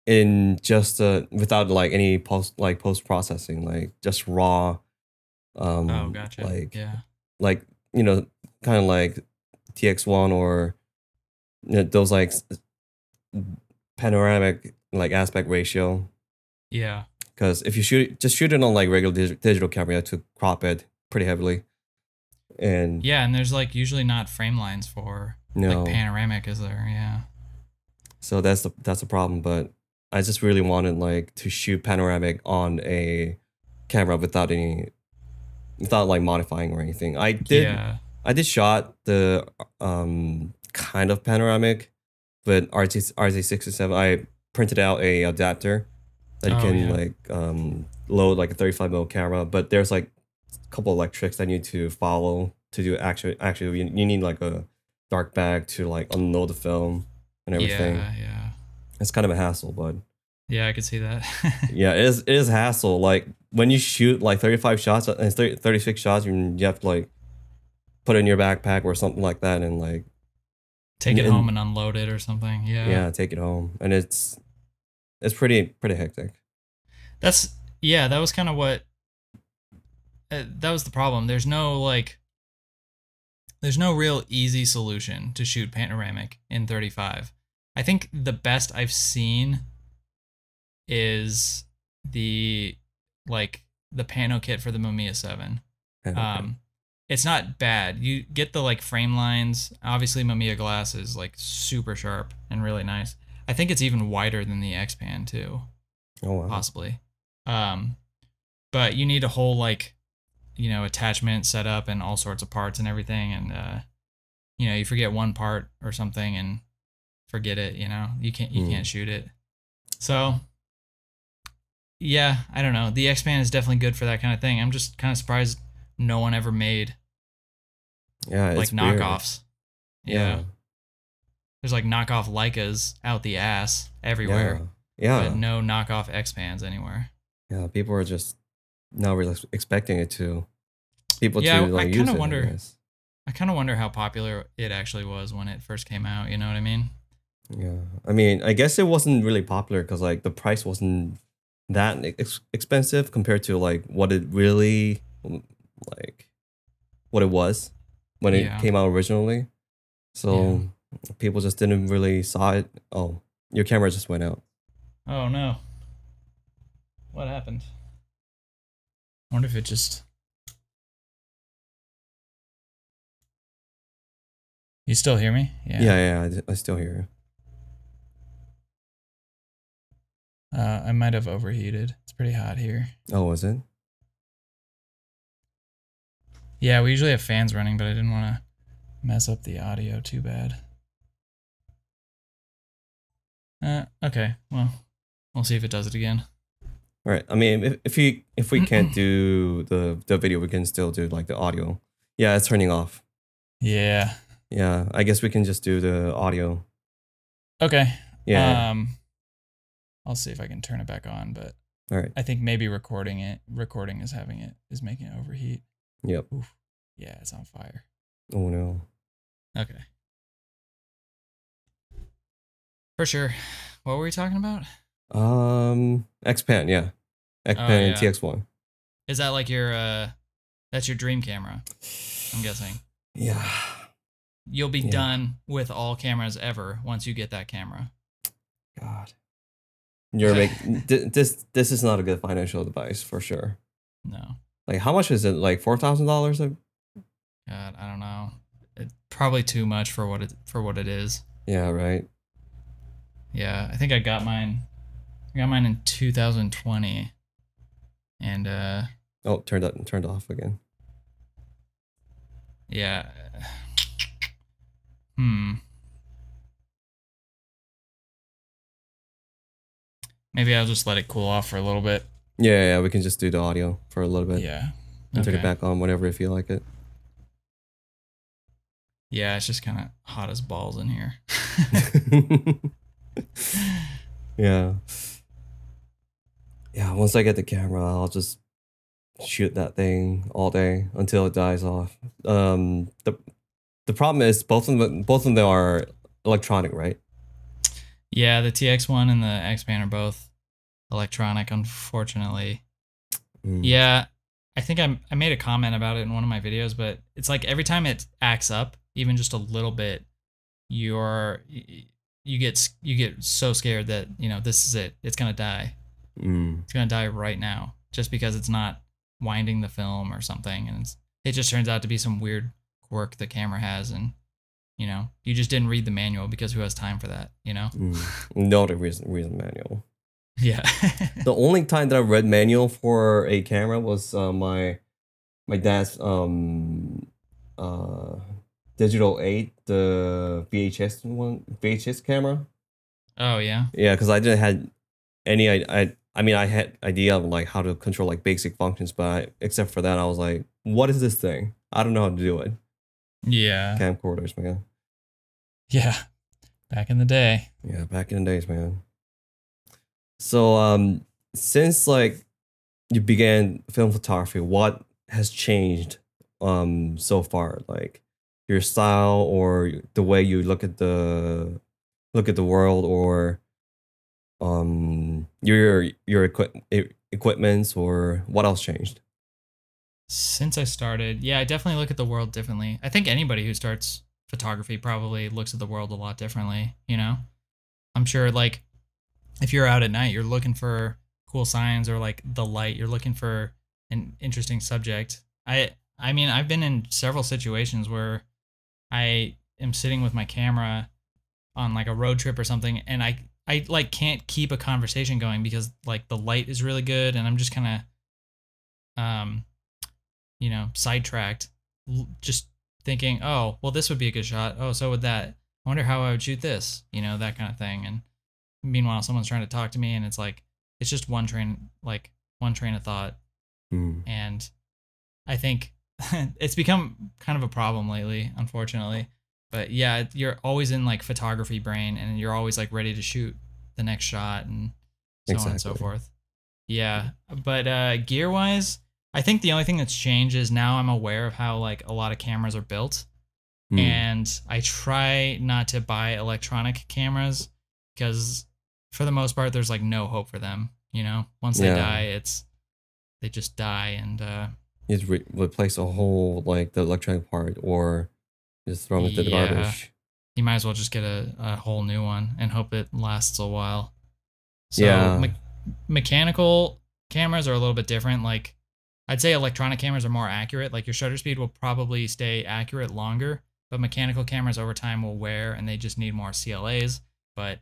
in just uh without like any post like post processing like just raw um Oh, gotcha. like yeah. Like you know kind of like tx1 or you know, those like panoramic like aspect ratio Yeah. because if you shoot just shoot it on like regular dig- digital camera to crop it pretty heavily and Yeah, and there's like usually not frame lines for no like panoramic, is there? Yeah. so that's the that's the problem but i just really wanted like to shoot panoramic on a camera without any without like modifying or anything i did yeah. I did shot the um kind of panoramic, but RZ RZ sixty seven. I printed out a adapter that you Oh, can yeah. like um load like a thirty five mil camera, but there's like a couple of like tricks I need to follow to do actually actually you, you need like a dark bag to like unload the film and everything. Yeah, yeah. It's kind of a hassle, but Yeah, I could see that. yeah, it is it is hassle. Like when you shoot like thirty five shots and 30, 36 shots, you you have to like put it in your backpack or something like that and like Take it And- home and unload it or something. Yeah. yeah take it home and it's it's pretty pretty hectic That's yeah, that was kind of what uh, that was the problem. There's no like there's no real easy solution to shoot panoramic in 35. I think the best I've seen is the like the pano kit for the Mamiya 7. Um it's not bad. You get the like frame lines. Obviously Mamiya glass is like super sharp and really nice. I think it's even wider than the X Pan too, Oh wow. possibly. Um, but you need a whole like, you know, attachment set up and all sorts of parts and everything, and uh, you know, you forget one part or something and forget it. You know, you can't you Mm. can't shoot it. So, yeah, I don't know. The X Pan is definitely good for that kind of thing. I'm just kind of surprised no one ever made Yeah, like knockoffs. Yeah. There's like knockoff Leicas out the ass everywhere, Yeah. Yeah. but no knockoff X Pans anywhere. Yeah. People are just not really expecting it to. People Yeah, to like use kinda it. I wonder- I kind of wonder how popular it actually was when it first came out. You know what I mean? Yeah. I mean, I guess it wasn't really popular because like the price wasn't that ex- expensive compared to like what it really like what it was when it came out originally. So people just didn't really saw it. Oh, your camera just went out. Oh no. What happened? I wonder if it just. You still hear me? Yeah, yeah, Yeah. I still hear Uh, I might have overheated. It's pretty hot here. Oh, was it? Yeah, we usually have fans running, but I didn't want to mess up the audio too bad. Uh, okay. Well, we'll see if it does it again. All right. I mean, if if we if we can't do the the video, we can still do like the audio. Yeah, it's turning off. Yeah. Yeah, I guess we can just do the audio. Okay. Yeah. Um, I'll see if I can turn it back on, but All right. I think maybe recording it, recording is having it, is making it overheat. Yep. Oof. Yeah, it's on fire. Oh no. Okay. For sure. What were we talking about? Um, Xpan, yeah, Xpan Oh, and. TX1. Is that like your uh that's your dream camera? I'm guessing. Yeah. You'll be Yeah. done with all cameras ever once you get that camera. God. You're making this. This is not a good financial advice for sure. No. Like, how much is it? Like four thousand dollars? God, I don't know. It, probably too much for what it for what it is. Yeah. Right. Yeah, I think I got mine. I got mine in 2020, and uh, Oh, turned up, and turned off again. yeah. Hmm. Maybe I'll just let it cool off for a little bit. Yeah, yeah. We can just do the audio for a little bit Yeah. and turn it back on whenever you feel like it. Yeah, it's just kind of hot as balls in here. yeah. Yeah. Once I get the camera, I'll just shoot that thing all day until it dies off. Um, the the problem is both of them both of them are electronic, right? Yeah, the TX1 and the X-Pan are both electronic, unfortunately. Mm. Yeah, I think I I made a comment about it in one of my videos, but it's like every time it acts up, even just a little bit, you're you get you get so scared that you know this is it. It's gonna die. Mm. It's gonna die right now, just because it's not winding the film or something, and it's, it just turns out to be some weird quirk the camera has, and you know you just didn't read the manual because who has time for that? You know? Mm. No, the reason reason manual. Yeah. The only time that I read manual for a camera was uh, my my dad's um uh digital eight the VHS one VHS camera. oh yeah. Yeah, because I didn't had any I, I I mean I had idea of like how to control like basic functions, but I, except for that I was like, what is this thing? I don't know how to do it. Yeah. Camcorders, man. Yeah. Back in the day. Yeah, back in the days, man. So um since like you began film photography, what has changed um so far? Like your style or the way you look at the look at the world or um your your equi- e- equipments or what else changed? Since I started, yeah, I definitely look at the world differently. I think anybody who starts photography probably looks at the world a lot differently, you know? I'm sure like if you're out at night, you're looking for cool signs or like the light, you're looking for an interesting subject. I I mean, I've been in several situations where I am sitting with my camera on like a road trip or something and I I like can't keep a conversation going because like the light is really good and I'm just kind of um you know, sidetracked just thinking, "Oh, well this would be a good shot. Oh, so would that. I wonder how I would shoot this." You know, that kind of thing. And meanwhile, someone's trying to talk to me and it's like it's just one train like one train of thought Mm. and I think it's become kind of a problem lately, unfortunately. But yeah, you're always in like photography brain, and you're always like ready to shoot the next shot, and so on and so forth. Yeah, but uh, gear wise, I think the only thing that's changed is now I'm aware of how like a lot of cameras are built, Mm. and I try not to buy electronic cameras because for the most part, there's like no hope for them. You know, once they Yeah. die, it's they just die, and uh, You re- replace a whole like the electronic part, or just throw them into the Yeah. garbage. you might as well just get a, a whole new one and hope it lasts a while. So Yeah. me- mechanical cameras are a little bit different. Like I'd say electronic cameras are more accurate. Like your shutter speed will probably stay accurate longer, but mechanical cameras over time will wear and they just need more CLAs. But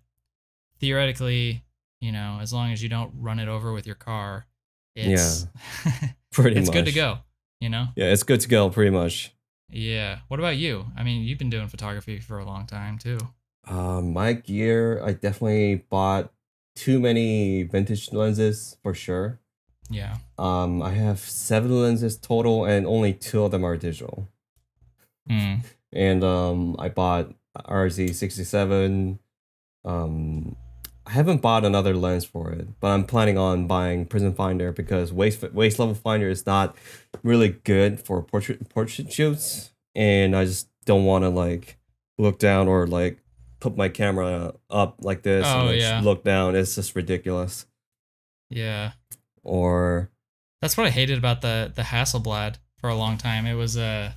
theoretically, you know, as long as you don't run it over with your car, it's Pretty it's much. good to go. You know? Yeah, it's good to go. Pretty much. Yeah. What about you? I mean, you've been doing photography for a long time too. Um, my gear, I definitely bought too many vintage lenses for sure. Yeah. Um, I have seven lenses total, and only two of them are digital. Mm. And um, I bought RZ67. Um, I haven't bought another lens for it, but I'm planning on buying Prism Finder because waist waist level finder is not really good for portrait portrait shoots, and I just don't want to like look down or like put my camera up like this Oh, and yeah. look down. It's just ridiculous. Yeah. Or That's what I hated about the the Hasselblad for a long time. It was uh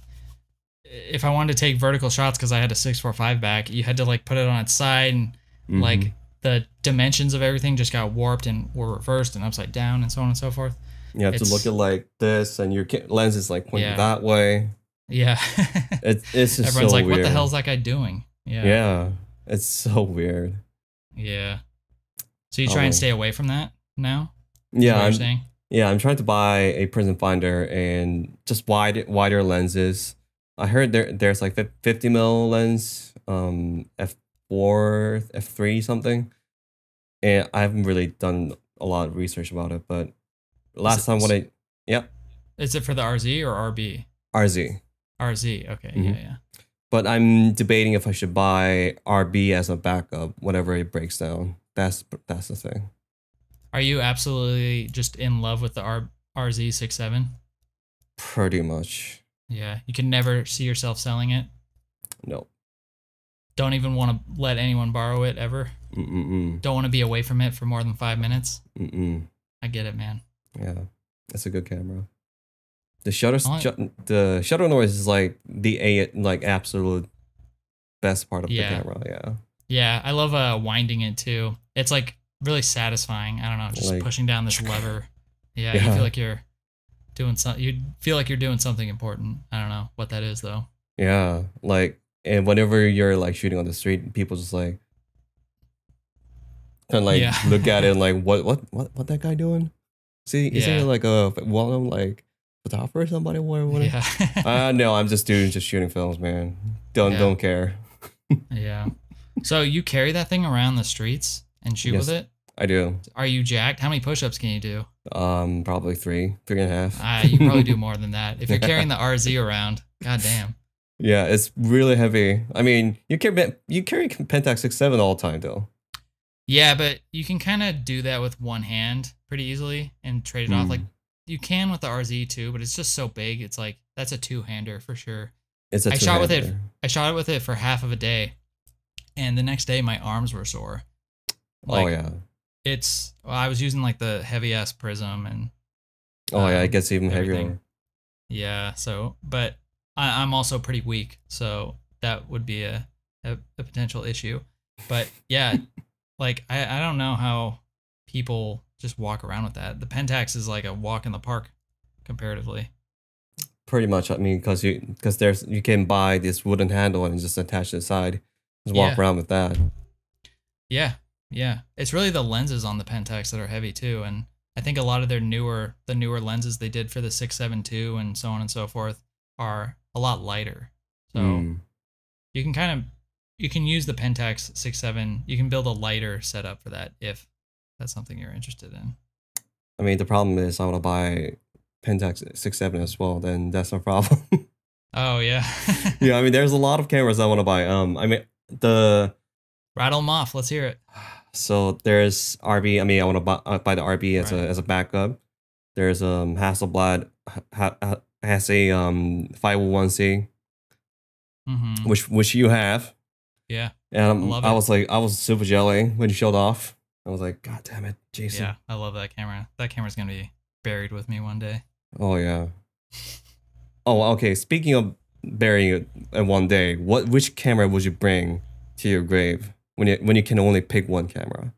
if I wanted to take vertical shots because I had a six four five back, you had to like put it on its side and mhm. like the dimensions of everything just got warped and were reversed and upside down and so on and so forth. you have to look at like this, and your lens is like pointing Yeah. that way. Yeah. It's it's just Everyone's so like, weird. what the hell's that guy doing? Yeah. Yeah, it's so weird. Yeah. So you try and Oh. stay away from that now? Yeah, I'm, saying? yeah, I'm trying to buy a prism finder and just wide wider lenses. I heard there there's like 50 mil lens, um, f4, f3 something, and I haven't really done a lot of research about it. But last it- time when I yeah Is it for the RZ or RB? RZ, RZ. Okay. Mhm. Yeah, yeah. but I'm debating if I should buy RB as a backup whenever it breaks down. That's that's the thing. Are you absolutely just in love with the R- RZ67? Pretty much. Yeah, you can never see yourself selling it. No. Don't even want to let anyone borrow it ever. Mm-mm-mm. Don't want to be away from it for more than five minutes. Mm-mm. I get it, man. Yeah, that's a good camera. The shutter, the shutter noise is like the a like absolute best part of Yeah. the camera. Yeah, Yeah, I love uh winding it too. It's like really satisfying. I don't know, just Like- pushing down this lever. Yeah, you feel like you're doing something. You feel like you're doing something important. I don't know what that is though. yeah. Like, and whenever you're like shooting on the street, people just like kind of like Yeah. look at it and like, what, what, what, what that guy doing? See, is Yeah. he like a well-known like photographer or somebody? What, what? Yeah. Uh, no, I'm just doing just shooting films, man. Don't Yeah. don't care. yeah. So you carry that thing around the streets and shoot Yes. with it? I do. Are you jacked? How many push-ups can you do? Um, probably three, three and a half. Ah, you probably do more than that. If you're carrying the RZ around, goddamn. Yeah, it's really heavy. I mean, you carry you carry Pentax six seven all the time though. Yeah, but you can kind of do that with one hand pretty easily and trade it off. Hmm. Like you can with the RZ too, but it's just so big. It's like that's a two-hander for sure. It's a I shot with it. I shot it with it for half of a day, and the next day my arms were sore. oh yeah. It's well, I was using like the heavy ass prism and Oh yeah, um, it gets even everything. heavier. Yeah. So, but I, I'm also pretty weak, so that would be a a, a potential issue. But yeah, like I I don't know how people just walk around with that. The Pentax is like a walk in the park, comparatively. Pretty much. I mean, because you because there's you can buy this wooden handle and just attach to the side. Just walk Yeah. around with that. Yeah. Yeah, it's really the lenses on the Pentax that are heavy too, and I think a lot of their newer the newer lenses they did for the six seven two and so on and so forth are a lot lighter. So Mm. you can kind of you can use the Pentax six seven. You can build a lighter setup for that if that's something you're interested in. I mean, the problem is I want to buy Pentax six seven as well. Then that's no problem. Oh yeah, yeah, I mean, there's a lot of cameras I want to buy. Um, I mean, the rattle them off. Let's hear it. so there's RB. I mean, I want to buy, uh, buy the RB as Right. a as a backup. There's um Hasselblad ha, ha, has a um 501c, hmm which which you have, Yeah, and I'm- I I was like I was super jelly when you showed off. I was like, God damn it, Jason. yeah, I love that camera. That camera's gonna be buried with me one day. Oh yeah. Oh okay. Speaking of burying it in one day, what which camera would you bring to your grave when you when you can only pick one camera?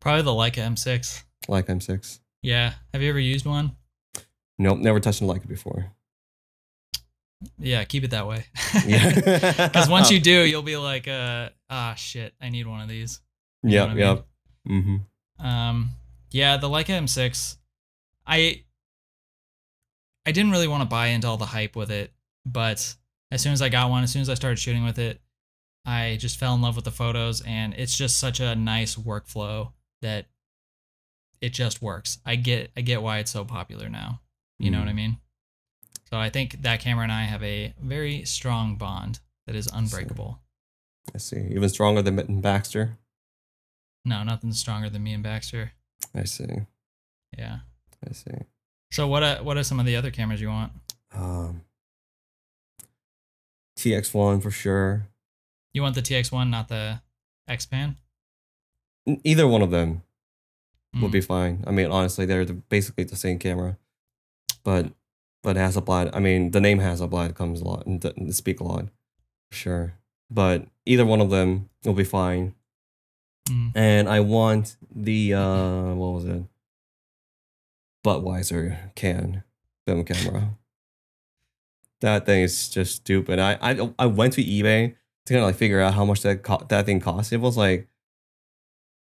Probably the Leica M6. Leica M6. Yeah, have you ever used one? Nope, never touched a Leica before. Yeah, keep it that way. Yeah. Because once you do, you'll be like, uh, ah, shit, I need one of these. You yeah, what I Yep. Mm-hmm. Um, yeah, the Leica M6, I, I didn't really want to buy into all the hype with it, but as soon as I got one, as soon as I started shooting with it, I just fell in love with the photos, and it's just such a nice workflow that it just works. I get, I get why it's so popular now. You know what I mean? So I think that camera and I have a very strong bond that is unbreakable. I see. Even stronger than Mitten Baxter. No, nothing stronger than me and Baxter. I see. Yeah. I see. So what are what are some of the other cameras you want? Um, TX1 for sure. You want the TX1, not the X-Pan? Either one of them would Mm. be fine. I mean, honestly, they're the, basically the same camera, but but Hasselblad. I mean, the name Hasselblad comes a lot and th- speak a lot, sure. But either one of them will be fine. Mm. And I want the uh, what was it? Budweiser can film camera. that thing is just stupid. I I I went to eBay to kind of like figure out how much that co- that thing cost. It was like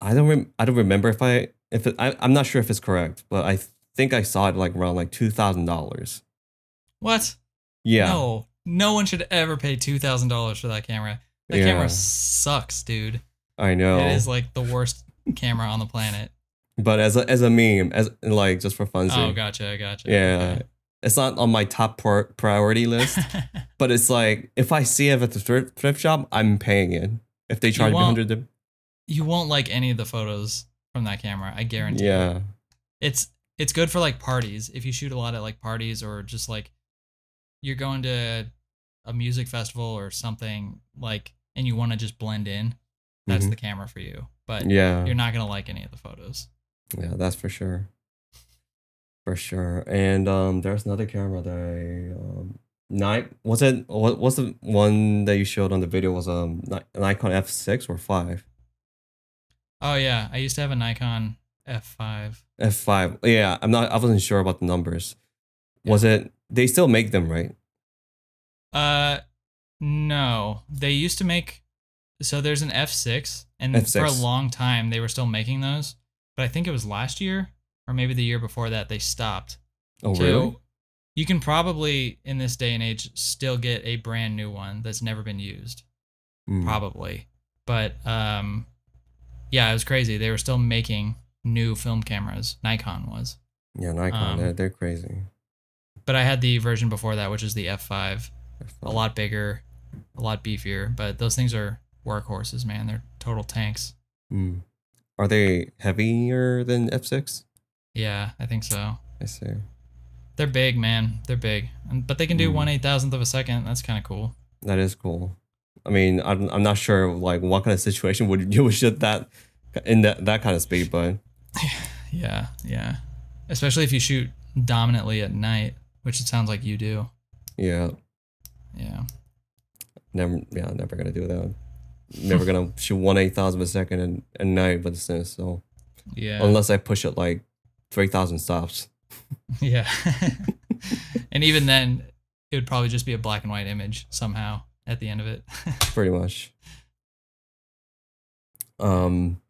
I don't rem- I don't remember if I if it, I I'm not sure if it's correct, but I think I saw it like around like two thousand dollars. What? Yeah, No. No one should ever pay $2,000 for that camera. That Yeah. camera sucks, dude. I know. It is like the worst camera on the planet. but as a as a meme, as like just for fun. Oh, gotcha, gotcha. Yeah, it's not on my top pri- priority list. But it's like if I see it at the thrift, thrift shop, I'm paying it. If they charge me hundred, you won't like any of the photos from that camera. I guarantee. you. yeah, it's it's good for like parties if you shoot a lot at like parties or just like you're going to a music festival or something like and you want to just blend in that's Mhm. the camera for you but yeah, you're not going to like any of the photos yeah. That's for sure, for sure. And um, there's another camera that I um, Nik was it what what's the one that you showed on the video was um Ni- Nikon F six or five? Oh yeah i used to have a nikon f5 F five. Yeah, I'm not. I wasn't sure about the numbers. Was it? They still make them, right? uh no they used to make so there's an f6 and for a F6. long time they were still making those but i think it was last year or maybe the year before that they stopped Oh, So, really? You can probably in this day and age still get a brand new one that's never been used, Mm. probably. But um, yeah, it was crazy. They were still making new film cameras. Nikon was, Yeah, Nikon. um, they're, they're crazy. but I had the version before that, which is the F5, a lot bigger, a lot beefier. But those things are workhorses, man. They're total tanks. Mm. Are they heavier than F6? Yeah, I think so. I see. They're big, man. They're big, And- but they can do Mm. one eight thousandth of a second. That's kind of cool. That is cool. I mean, I'm, I'm not sure like what kind of situation would you shoot that in that, that kind of speed, but Yeah, yeah. Especially if you shoot dominantly at night, which it sounds like you do. yeah, Yeah. never, yeah, never gonna do that. Never gonna shoot one eight thousand a second in, at night, but it's so Yeah. unless I push it like three thousand stops. yeah. and even then, it would probably just be a black and white image somehow at the end of it. pretty much. Um,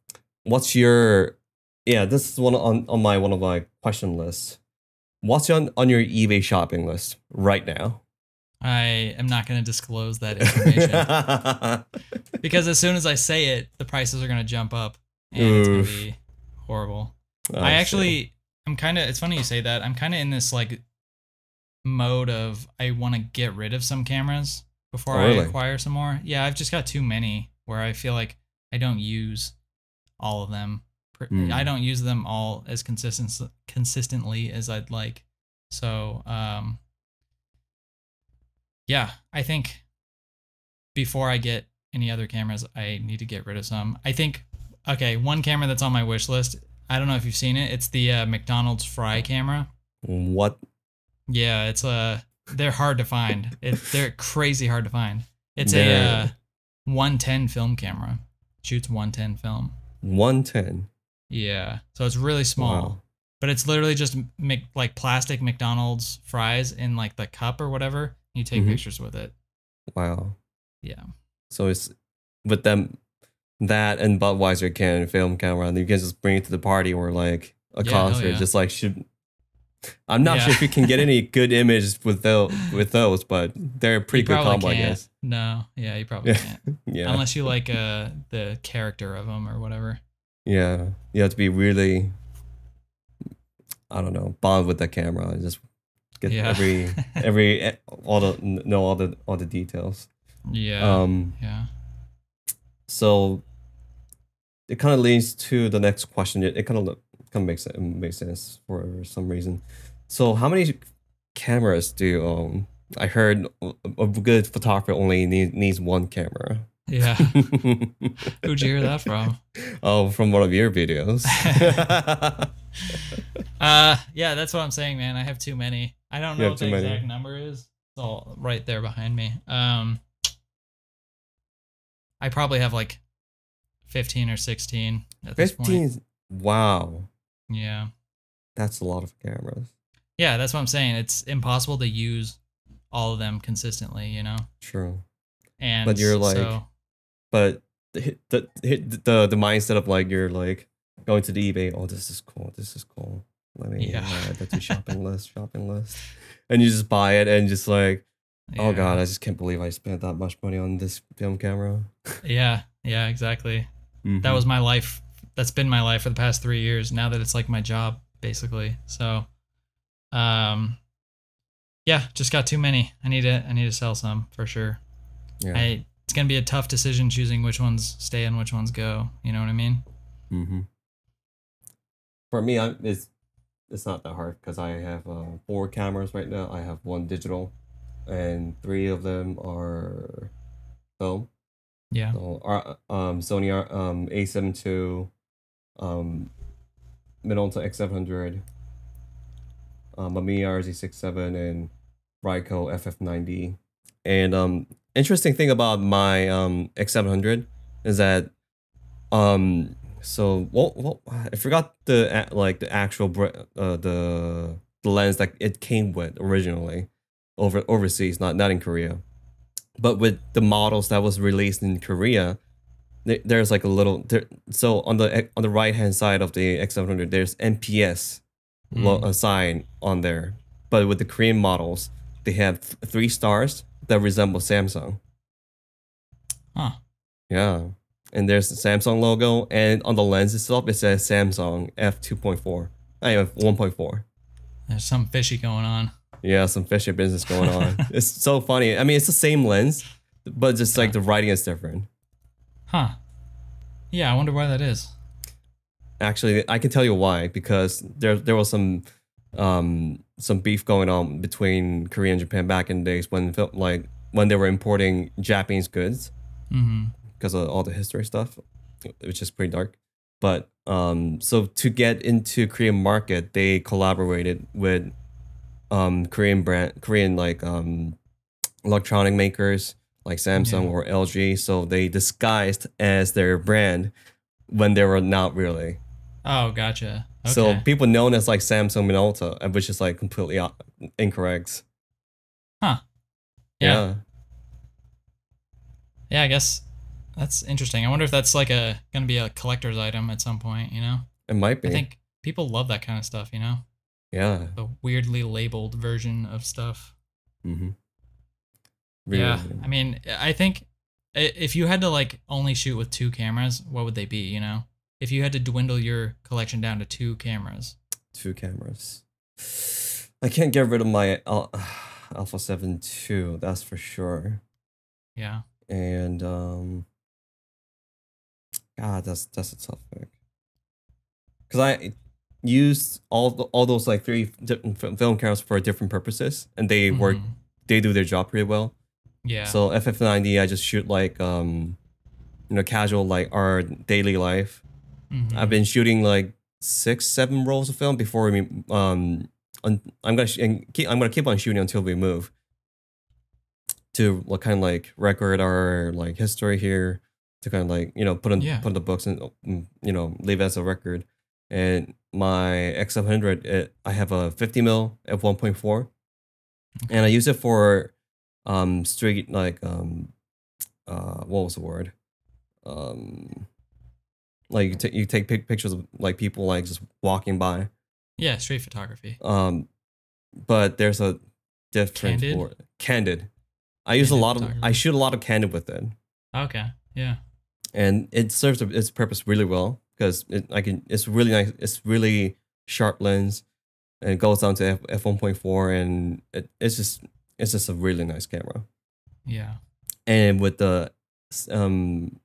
what's your? Yeah, this is one on on my one of my question lists. What's on on your eBay shopping list right now? I am not going to disclose that information because as soon as I say it, the prices are going to jump up and it's going to be horrible. Oh, I actually, I'm kind of. It's funny you say that. I'm kind of in this like mode of I want to get rid of some cameras before Oh, I acquire some more. Yeah, I've just got too many where I feel like I don't use all of them. Hmm. I don't use them all as consistent consistently as I'd like. So, um, yeah, I think before I get any other cameras, I need to get rid of some. I think okay, one camera that's on my wish list. I don't know if you've seen it. It's the uh, McDonald's Fry camera. what? Yeah, it's uh they're hard to find. It, they're crazy hard to find. It's They're- a uh, 110 film camera. Shoots 110 film. One ten. Yeah, so it's really small, Wow. but it's literally just Mc, like plastic McDonald's fries in like the cup or whatever. You take Mhm. pictures with it. Wow. Yeah. So it's with them that and Budweiser can film camera, and you can just bring it to the party or like a Yeah, concert. yeah. Just like should. I'm not Yeah. sure if you can get any good images with those, with those, but they're a pretty You good combo, I can't. guess. No, yeah, you probably can't. Yeah, Unless you like uh the character of them or whatever. yeah. You have to be really, I don't know, bond with the camera and just get every every eh, all the know all the all the details. Yeah. Um. yeah. So it kind of leads to the next question. It, it kind of kind of makes it makes sense for some reason. So how many cameras do you own? I heard a good photographer only need, needs one camera. Yeah. Who'd you hear that from? oh, from one of your videos. Uh, yeah, that's what I'm saying, man. I have too many. I don't You know what the many. exact number is. It's all right there behind me. Um, I probably have like 15 or 16 at this point. Fifteen. Wow, Yeah. that's a lot of cameras. Yeah, that's what I'm saying. It's impossible to use all of them consistently, you know? True, And But you're like- so, but the the the the mindset of like you're like going to the eBay. Oh, this is cool. This is cool. Let me Yeah. add that to shopping list. Shopping list, and you just buy it and just like, oh god, I just can't believe I spent that much money on this film camera. Yeah, yeah, exactly. Mm-hmm. that was my life that's been my life for the past three years now that it's like my job basically so um yeah just got too many i need to i need to sell some for sure yeah. i it's gonna be a tough decision choosing which ones stay and which ones go you know what i mean mm-hmm. For me, I'm it's it's not that hard because I have uh, four cameras right now. I have one digital, and three of them are film. Yeah So, our, um, Sony R- um, A7 II, um, Minolta X700, um, Mamiya RZ67, and Ricoh FF90. And um, interesting thing about my um, X700 is that um, so what, what I forgot the like the actual uh, the the lens that it came with originally over overseas, not not in Korea but with the models that was released in Korea, there, there's like a little there, so on the on the right hand side of the X700 there's NPS lo- Mm. a sign on there, but with the Korean models they have th- three stars that resemble Samsung. huh Yeah, and there's the Samsung logo, and on the lens itself it says Samsung f two point four. I have one point four. there's some fishy going on Yeah, some fishy business going on. it's so funny. I mean, it's the same lens, but just like the writing is different. huh yeah i wonder why that is Actually, I can tell you why because there there was some um some beef going on between Korea and Japan back in the days when like when they were importing Japanese goods mm-hmm because of all the history stuff, which is pretty dark. But um, so to get into Korean market, they collaborated with um Korean brand Korean like um electronic makers like Samsung Yeah. or LG. So they disguised as their brand when they were not really. oh gotcha okay. So people known as like Samsung Minolta, uh, which is like completely o- incorrect. yeah yeah. yeah i guess That's interesting. I wonder if that's like a gonna be a collector's item at some point. You know, It might be. I think people love that kind of stuff. You know, yeah. the weirdly labeled version of stuff. Mm-hmm. yeah, I mean, I think if you had to like only shoot with two cameras, what would they be? You know, if you had to dwindle your collection down to two cameras. Two cameras. I can't get rid of my Al- Alpha 7 II, that's for sure. Yeah. And um God, that's that's a tough pick. Cuz I used all the, all those like three different film cameras for different purposes and they work Mhm. they do their job pretty well. Yeah. So FF90 I just shoot like um you know casual like our daily life. Mhm. I've been shooting like six, seven rolls of film before we um. un- I'm gonna sh- and keep. I'm gonna keep on shooting until we move. To like kind of like record our like history here, to kind of like you know put in Yeah. put in the books and you know leave as a record. And my X700, it, I have a 50 mil f 1.4, and I use it for um street like um uh what was the word um like you, ta- you take pic- pictures of like people like just walking by yeah, street photography. um but there's a different Candid? word candid i use a lot of i shoot a lot of candid with it Okay. Yeah. and it serves its purpose really well because it I can it's really nice it's really sharp lens and it goes down to f, f 1.4 and it, it's just it's just a really nice camera Yeah. and with the um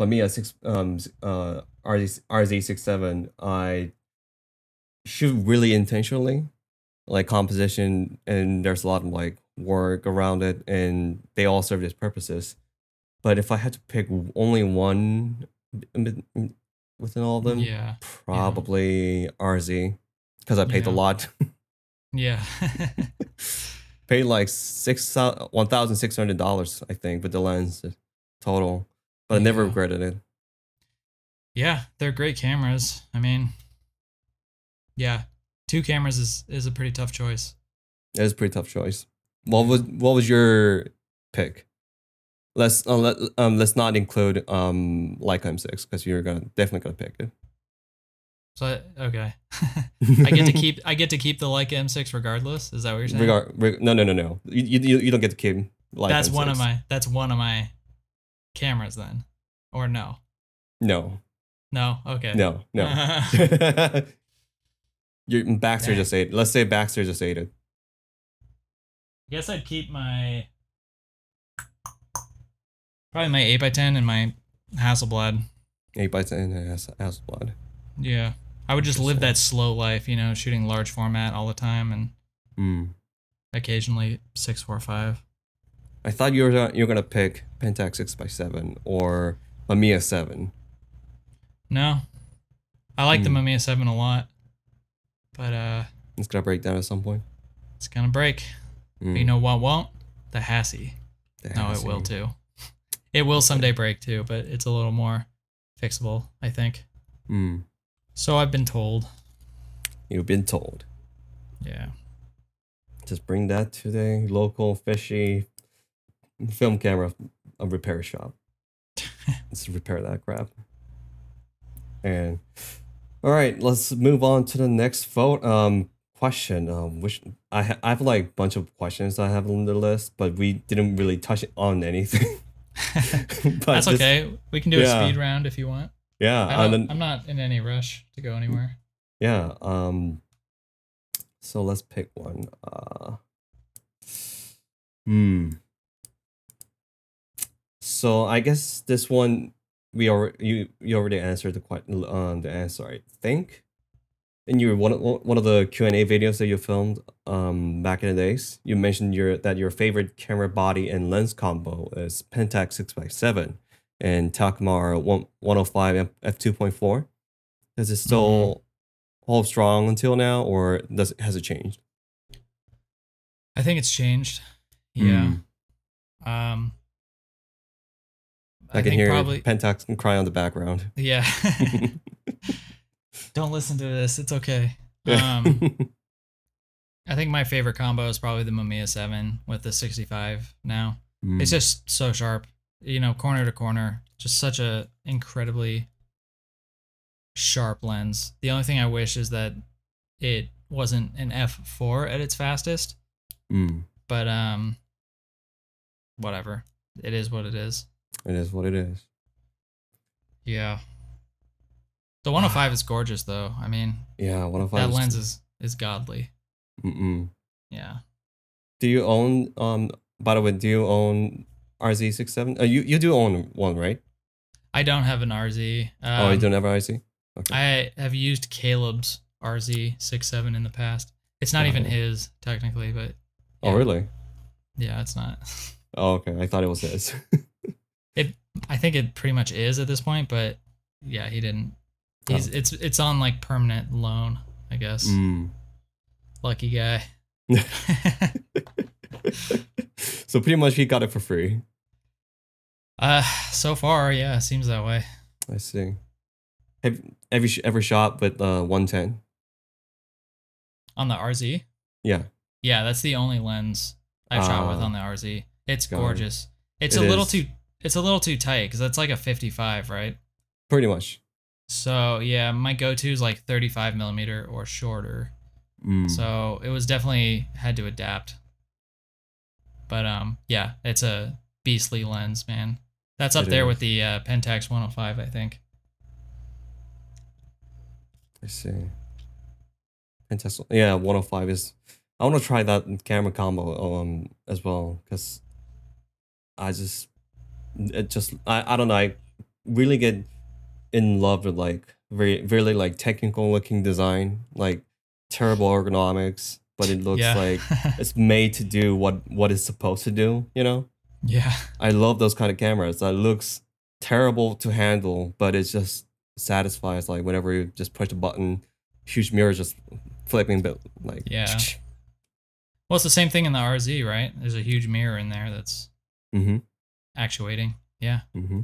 Mamiya six um uh RZ RZ67 I shoot really intentionally like composition and there's a lot of like work around it and they all serve their purposes but if I had to pick only one within all of them Yeah. probably RZ because I paid a lot Yeah. paid like six one thousand six hundred dollars, I think, with the lens total. But I never Yeah. regretted it. yeah, they're great cameras. I mean, yeah, two cameras is is a pretty tough choice. It was a pretty tough choice. What was what was your pick? Let's uh, let, um let's not include um Leica M6 because you're gonna definitely gonna pick it. So okay, I get to keep I get to keep the Leica M6 regardless. Is that what you're saying? Regard, reg- no, no, no, no. You, you, you don't get to keep Leica that's one of my that's one of my cameras then, or no, No, no, okay, no, no. your Baxter Dang. just ate. Let's say Baxter just ate it. guess I'd keep my probably my eight x ten and my Hasselblad. Eight by ten and Hasselblad. Yeah, I would just live that slow life, you know, shooting large format all the time and Mm. occasionally six four five. I thought you were gonna- you were gonna pick Pentax six x seven or Mamiya seven. No, I like the Hmm. Mamiya seven a lot, but uh, It's gonna break down at some point. it's gonna break. But Mm. you know what won't? The Hassie. The No, it will too. It will someday break too, but it's a little more fixable, I think. Mm. So I've been told. You've been told. Yeah. Just bring that to the local fishy film camera a repair shop. Let's repair that crap. And all right, let's move on to the next vote. Um, question. Um, which I ha- I have like a bunch of questions I have on the list, but we didn't really touch on anything. But That's just- okay. We can do a speed round if you want. Yeah, I and don't, then- I'm not in any rush to go anywhere. Yeah. Um. So let's pick one. Uh. Hmm. So I guess this one we already you you already answered the question um the answer I think. In your one of- one of the Q and A videos that you filmed um back in the days, you mentioned your that your favorite camera body and lens combo is Pentax six x seven and Takumar one one hundred five f two point four. Does it still hold strong until now, or does it, has it changed? I think it's changed. Yeah. Hmm. Um. I, can hear probably. Pentax and cry on the background. Yeah. Don't listen to this. It's okay. Um. I think my favorite combo is probably the Mamiya 7 with the 65 now. Hmm. It's just so sharp. you know, corner to corner, just such a incredibly sharp lens. The only thing I wish is that it wasn't an f4 at its fastest, Mm. but um, whatever. It is what it is. It is what it is. Yeah. The 105 is gorgeous though. I mean, Yeah, one of that lens is is godly. Mm-mm. Yeah. Do you own? Um. By the way, do you own RZ67? Uh, you you do own one, right? I don't have an RZ. Um, oh, you don't have an RZ. I have used Caleb's RZ67 in the past. It's not even Oh. his technically, but Oh, really? Yeah, it's not. Oh, okay. I thought it was his. It, I think it pretty much is at this point, but yeah, he didn't. He's it's it's on like permanent loan, I guess. Mm. Lucky guy. so pretty much he got it for free. Uh, so far, yeah, seems that way. I see. Have have you sh- ever shot with uh 110? On the RZ, Yeah. yeah, that's the only lens I've shot with Ah. on the RZ. It's Got it. gorgeous. It's It a little too it's a little too tight because that's like a 55, right? Pretty much. So yeah, my go-to is like 35 millimeter or shorter. Mm. So it was definitely had to adapt. But um, yeah, it's a beastly lens, man. That's up It there is. with the uh, Pentax 105, I think. I see. Fantastic. Yeah, 105 is. I want to try that camera combo um as well because I just it just I, I don't know I really get in love with like very really like technical looking design like terrible ergonomics but it looks yeah. like it's made to do what what it's supposed to do you know yeah. I love those kind of cameras that looks terrible to handle, but it just satisfies. Like whenever you just push a button, huge mirror just flipping, but like Yeah. Well, it's the same thing in the RZ, right? There's a huge mirror in there that's mm-hmm. actuating. Yeah. hmm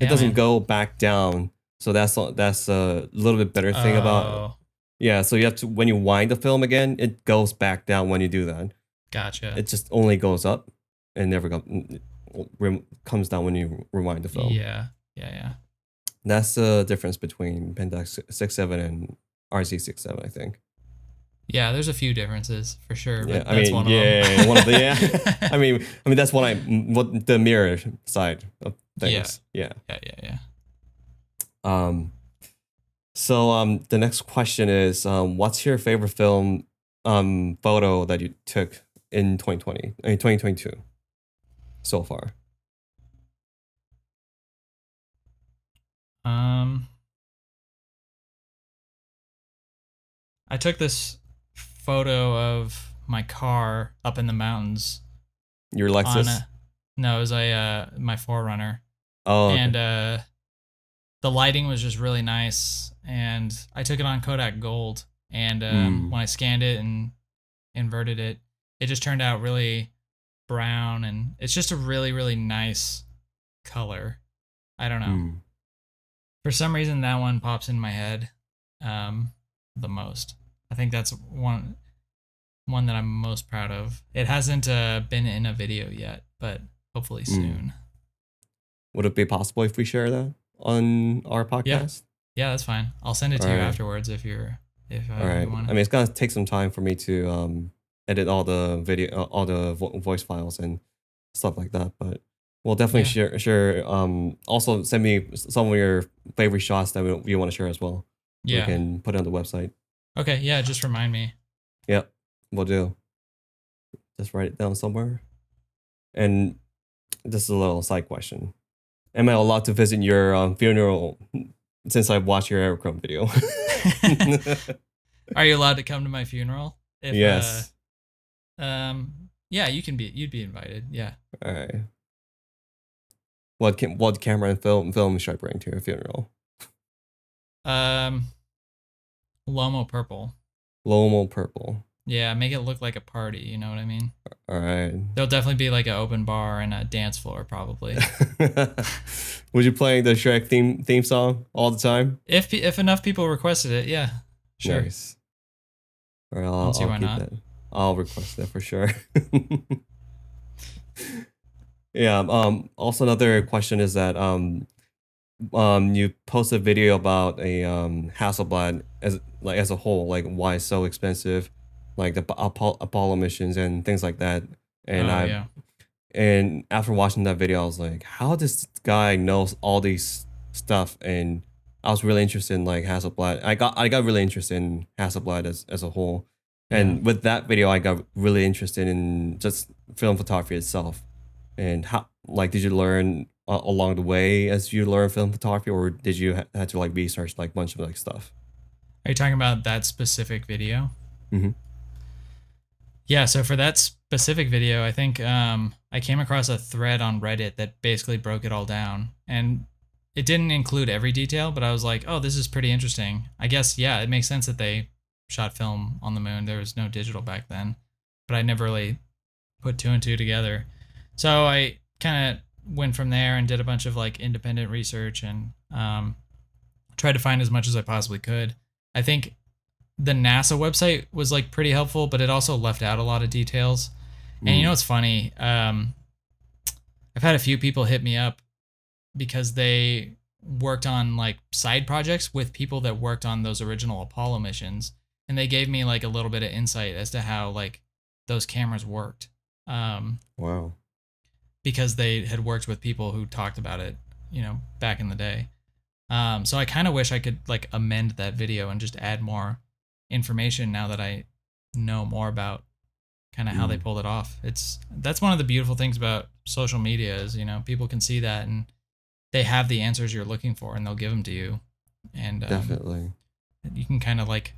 It Yeah, doesn't man. go back down, so that's a- that's a little bit better thing about Oh, yeah. So you have to when you wind the film again, it goes back down when you do that. Gotcha. It just only goes up and never go, comes down when you rewind the film. Yeah. Yeah. Yeah. That's the difference between Pentax 67 and RZ 67, I think. Yeah. There's a few differences for sure. But Yeah, I that's mean, one of yeah, them. one of the yeah. I mean, I mean that's what I what the mirror side of things. Yeah. yeah. Yeah. Yeah. yeah. Um. So um, the next question is um, what's your favorite film um photo that you took in 2020? I mean 2022 so far. Um, I took this photo of my car up in the mountains Your Lexus. a, no, it was a uh, my 4Runner, oh, okay. and uh, the lighting was just really nice, and I took it on Kodak Gold, and um, Mm. when I scanned it and inverted it, it just turned out really brown, and it's just a really really nice color. I don't know Mm. for some reason that one pops in my head um the most i think that's one one that i'm most proud of it hasn't uh, been in a video yet but hopefully Mm. Would it be possible if we share that on our podcast? yeah yeah that's fine i'll send it to you afterwards if you're if uh, All right. you want I mean, it's gonna take some time for me to um edit all the video, uh, all the vo- voice files and stuff like that. But we'll definitely share. Share. Um. Also, send me some of your favorite shots that we- you want to share as well. yeah We can put it on the website. okay yeah just remind me Yep. We'll do. Just write it down somewhere. And this is a little side question. Am I allowed to visit your um, funeral since I watched your aerochrome video? are you allowed to come to my funeral if, yes. uh, um yeah you can be you'd be invited yeah All right. What can what camera and film film should I bring to your funeral? um lomo purple Lomo purple. Yeah make it look like a party you know what i mean All right. There'll definitely be like an open bar and a dance floor, probably. Would you play the Shrek theme theme song all the time? if if enough people requested it, yeah, sure. Nice. All right, I'll, Don't see I'll why not. that. I'll request that for sure. Yeah. Um. Also, another question is that um, um, you post a video about a um Hasselblad as like as a whole, like why it's so expensive, like the Apollo, Apollo missions and things like that. And oh, I yeah. and after watching that video, I was like, how does this guy knows all these stuff? And I was really interested in like Hasselblad. I got I got really interested in Hasselblad as as a whole. And with that video, I got really interested in just film photography itself. And how like did you learn uh, along the way as you learn film photography, or did you ha- had to like research like bunch of like stuff? Are you talking about that specific video? Mhm. Yeah, so for that specific video, I think um, I came across a thread on Reddit that basically broke it all down. And it didn't include every detail, but I was like, oh, this is pretty interesting. I guess, yeah, it makes sense that they shot film on the moon. There was no digital back then, but I never really put two and two together. So I kind of went from there and did a bunch of like independent research and um, tried to find as much as I possibly could. I think the NASA website was like pretty helpful, but it also left out a lot of details. And you Mm. know what's funny? Um, I've had a few people hit me up because they worked on like side projects with people that worked on those original Apollo missions, and they gave me like a little bit of insight as to how like those cameras worked. Um, Wow. because they had worked with people who talked about it, you know, back in the day. Um, so I kind of wish I could like amend that video and just add more information now that I know more about kind of how they Mm. pulled it off. It's that's one of the beautiful things about social media is, you know, people can see that and they have the answers you're looking for and they'll give them to you. And um, Definitely. you can kind of like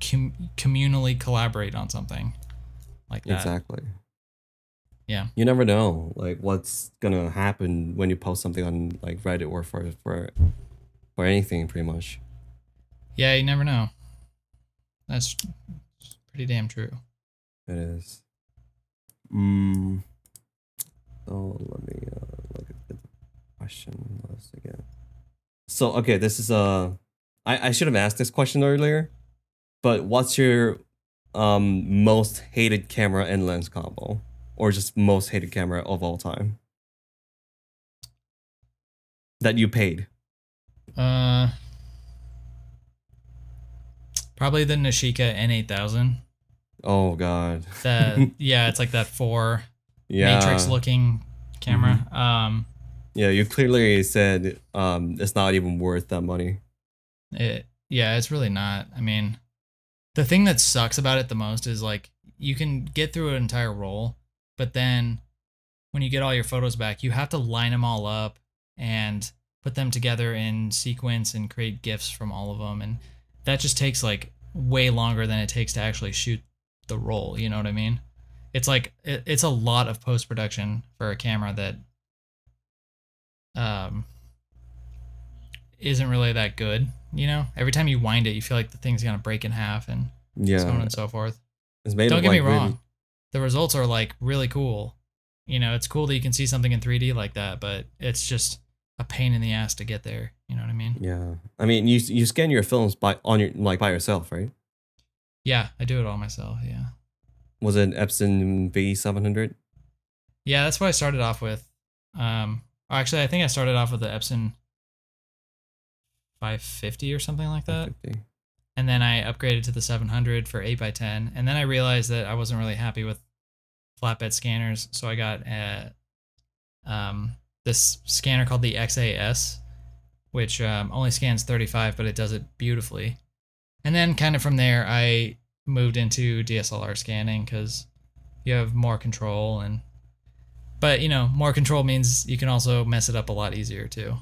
com- communally collaborate on something like that. Exactly. Yeah. You never know like what's gonna happen when you post something on like Reddit or for for for anything pretty much. Yeah, you never know. That's pretty damn true. It is. Mm. So let me uh, look at the question list again. So okay, this is uh, I I should have asked this question earlier, but what's your um most hated camera and lens combo, or just most hated camera of all time that you paid? Uh, probably the Nishika N8000. Oh God. That yeah, it's like that four Yeah. matrix looking camera. Um, Yeah, you clearly said um it's not even worth that money. it yeah, it's really not. I mean, the thing that sucks about it the most is like you can get through an entire roll, but then when you get all your photos back, you have to line them all up and put them together in sequence and create gifs from all of them and that just takes like way longer than it takes to actually shoot the roll, you know what I mean? It's like it, it's a lot of post production for a camera that um isn't really that good, you know? Every time you wind it, you feel like the thing's going to break in half and Yeah, so on and so forth. Don't get me like really- wrong. The results are like really cool. You know, it's cool that you can see something in 3D like that, but it's just a pain in the ass to get there. You know what I mean? Yeah, I mean, you you scan your films by on your like by yourself, right? Yeah, I do it all myself. Yeah. Was it Epson V seven hundred? Yeah, that's what I started off with. Um, actually, I think I started off with the Epson 550 or something like that. And then I upgraded to the 700 for 8x10. And then I realized that I wasn't really happy with flatbed scanners. So I got a, um, this scanner called the XAS, which um, only scans 35, but it does it beautifully. And then kind of from there, I moved into DSLR scanning because you have more control and but you know more control means you can also mess it up a lot easier too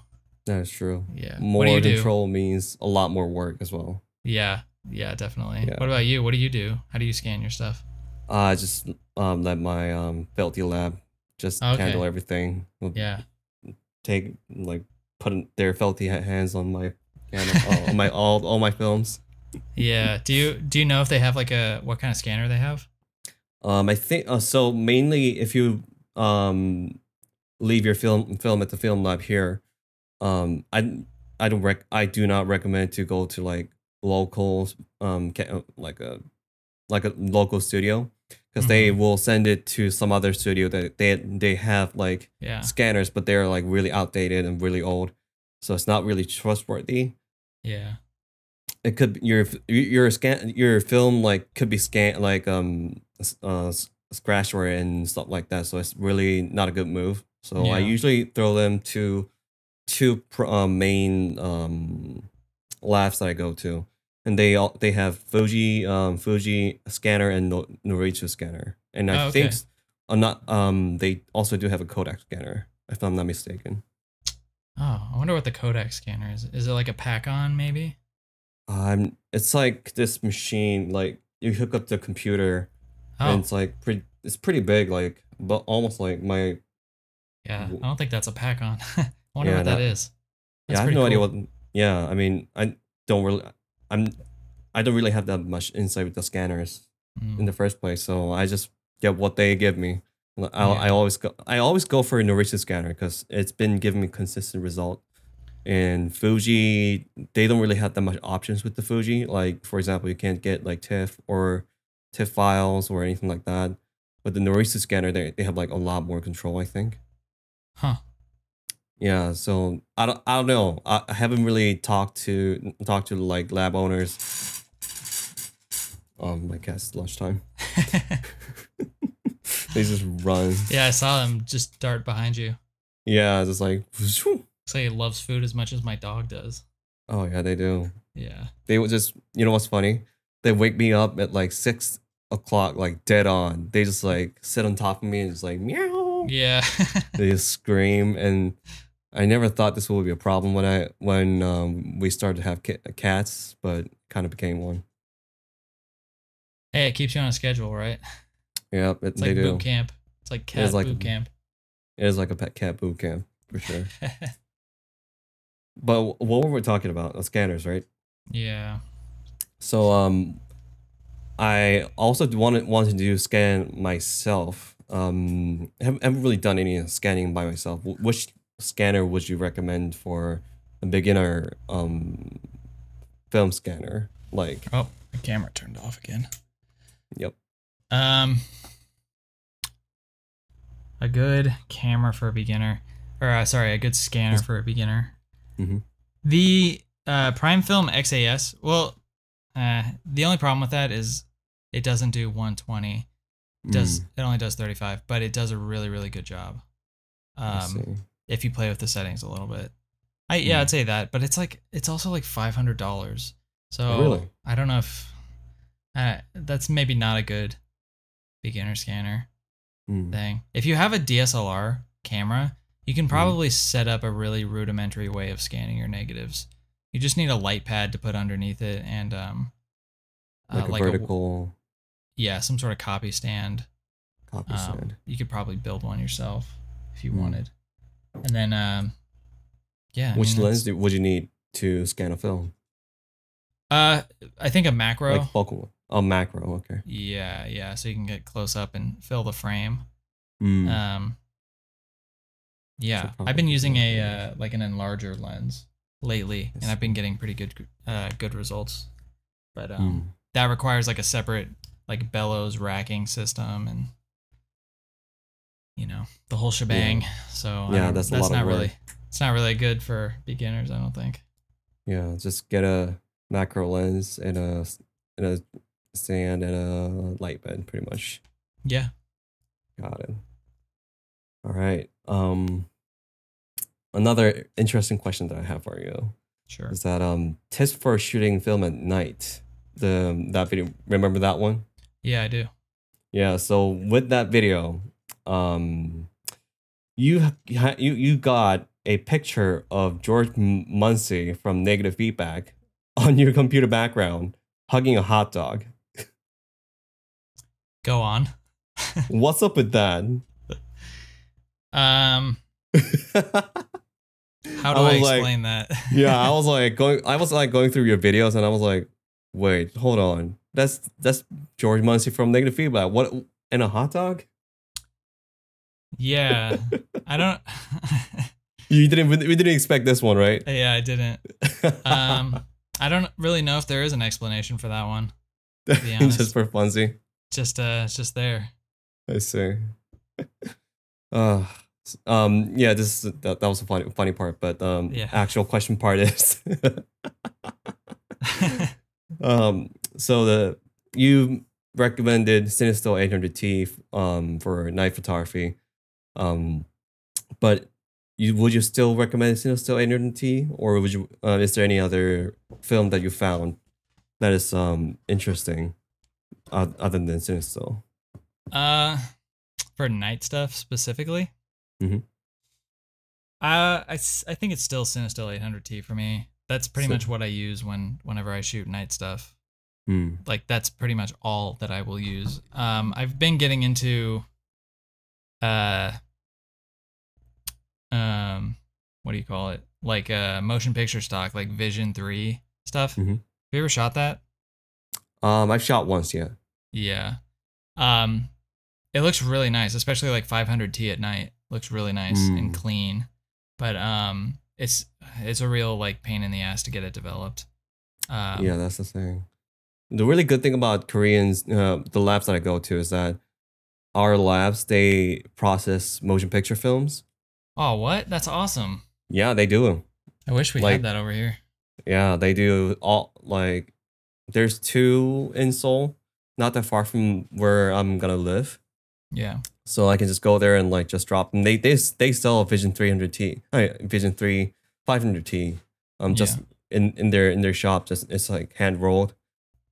That is true. yeah More do do control means a lot more work as well. yeah yeah definitely Yeah. what about you what do you do how do you scan your stuff I just um let my um Felty lab just Okay. handle everything. yeah Take like put their filthy hands on my camera, all, on my all all my films. yeah do you do you know if they have like a what kind of scanner they have Um, I think uh, so. Mainly, if you um leave your film film at the film lab here, um, I I don't rec I do not recommend to go to like local um like a like a local studio because they will send it to some other studio that they they have like Yeah. scanners, but they're like really outdated and really old, so it's not really trustworthy. Yeah. It could your your scan your film like could be scanned like um uh scratchware and stuff like that, so it's really not a good move. So I usually throw them to two um, main um labs that I go to, and they all they have Fuji um Fuji scanner and no- Noritsu scanner, and I Oh, think okay. s- I'm not um they also do have a Kodak scanner if I'm not mistaken. Oh, I wonder what the Kodak scanner is. Is it like a Pakon maybe? Um, it's like this machine like you hook up the computer Oh, and it's like pretty it's pretty big like but almost like my yeah. I don't think that's a Pakon. I wonder Yeah, what that that- is. yeah I have no idea what yeah I mean I don't really I'm I don't really have that much insight with the scanners Mm. in the first place so I just get what they give me. I I always go I always go for a Noritsu scanner because it's been giving me consistent result. And Fuji they don't really have that much options with the Fuji like for example you can't get like TIFF or TIFF files or anything like that. But the Noritsu scanner they, they have like a lot more control I think. Huh. Yeah, so I don't, I don't know. I, haven't really talked to talked to like lab owners. Um, my cat's lunchtime. they just run. yeah, I saw them just dart behind you. Yeah, just like. Say he loves food as much as my dog does. Oh yeah, they do. Yeah. They would just. You know what's funny? They wake me up at like six o'clock, like dead on. They just like sit on top of me and just like meow. Yeah. They just scream, and I never thought this would be a problem when I when um, we started to have ca- cats, but kind of became one. hey, it keeps you on a schedule, right? Yeah, it, It's like do. boot camp. It's like cat like- boot camp. It is like a pet cat boot camp for sure. but wh- what were we talking about? Scanners, right? yeah. So um, I also wanted wanted to do scan myself. Um, haven't, haven't really done any scanning by myself. Which scanner would you recommend for a beginner um film scanner? Like, Oh, the camera turned off again. yep. Um, a good camera for a beginner, or uh, sorry, a good scanner for a beginner. Mm-hmm. The uh, Prime Film XAS. Well, uh, the only problem with that is it doesn't do 120. It does Mm, it only does 35, but it does a really really good job. I Um, see. If you play with the settings a little bit. I yeah, Mm. I'd say that, but it's like it's also like five hundred dollars. So Oh, really? I don't know if uh, that's maybe not a good beginner scanner Mm, thing. If you have a DSLR camera, you can probably set up a really rudimentary way of scanning your negatives. You just need a light pad to put underneath it and um uh, like a like a- yeah, some sort of copy stand. copy Um, stand. you could probably build one yourself if you Hmm. wanted. And then um yeah, I Which mean, lens do, would you need to scan a film? Uh, I think a macro. Like focal. Oh, macro. Okay. yeah, yeah. So you can get close up and fill the frame. Mm. Um, yeah, Should I've been using a uh, like an enlarger lens lately, I and I've been getting pretty good uh good results. But um, Mm. that requires like a separate like bellows racking system and you know the whole shebang. So Yeah, that's that's not really it's not really good for beginners. I don't think. Yeah, just get a macro lens and a and a stand and a light bed, pretty much. Yeah. Got it. All right. Um, another interesting question that I have for you Sure. is that um, test for shooting film at night. The that video. Remember that one? Yeah, I do. Yeah. So with that video, um, you you you got a picture of George Munsey from Negative Feedback on your computer background hugging a hot dog. Go on. What's up with that? Um, how do I I, was like- explain that? yeah, I was like going. I was like going through your videos, and I was like, wait, hold on. That's that's George Munsey from Negative Feedback. What and a hot dog? Yeah, I don't. You didn't. We didn't expect this one, right? yeah, I didn't. Um, I don't really know if there is an explanation for that one. just for funsy. just uh, it's just there. I see. uh, um, yeah, this is, that, that was a funny funny part, but um, Yeah. actual question part is, um, so the you recommended Cinestill 800T um for night photography, um, but you would you still recommend Cinestill 800T, or would you? Uh, is there any other film that you found that is um interesting, uh, other than Cinestill? Uh, for night stuff specifically. Mhm. Uh, I, I think it's still Cinestill 800T for me. That's pretty So- much what I use when whenever I shoot night stuff. Hmm. Like that's pretty much all that I will use. Um, I've been getting into, uh, um, what do you call it? Like uh, motion picture stock, like Vision Three stuff. Mhm. Have you ever shot that? Um, I've shot once, yeah. Yeah. Um it looks really nice, especially like 500T at night. Looks really nice and Mm. clean. But um it's it's a real like pain in the ass to get it developed. Um, yeah, that's the thing. The really good thing about Koreans, uh, the labs that I go to, is that our labs they process motion picture films. Oh, what? That's awesome. Yeah, they do. I wish we Like- had that over here. Yeah, they do all like. There's two in Seoul, not that far from where I'm gonna live, Yeah. so I can just go there and like just drop them. They they they sell a Vision 300T, uh, Vision 3 500T, um, just in in their in their shop. Just it's like hand rolled,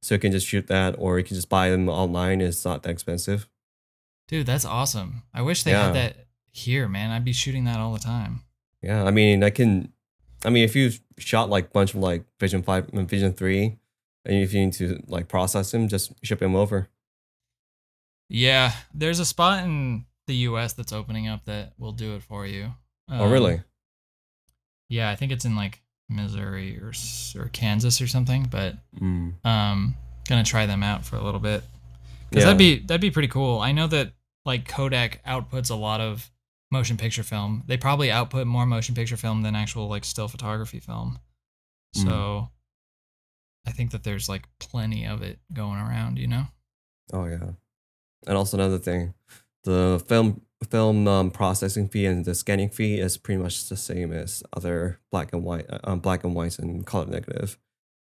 so you can just shoot that, or you can just buy them online. It's not that expensive. Dude, that's awesome. I wish they Yeah. had that here, man. I'd be shooting that all the time. Yeah, I mean, I can. I mean, if you shot like bunch of like Vision Five and Vision Three, and if you need to like process them, just ship them over. Yeah, there's a spot in the US that's opening up that will do it for you. oh, Um, really? Yeah, I think it's in like Missouri or or Kansas or something, but Mm. um gonna try them out for a little bit because Yeah. that'd be that'd be pretty cool i know that like kodak outputs a lot of motion picture film they probably output more motion picture film than actual like still photography film Mm. so i think that there's like plenty of it going around you know Oh yeah. And also another thing, the film film um, processing fee and the scanning fee is pretty much the same as other black and white, uh, um, black and whites and color negative.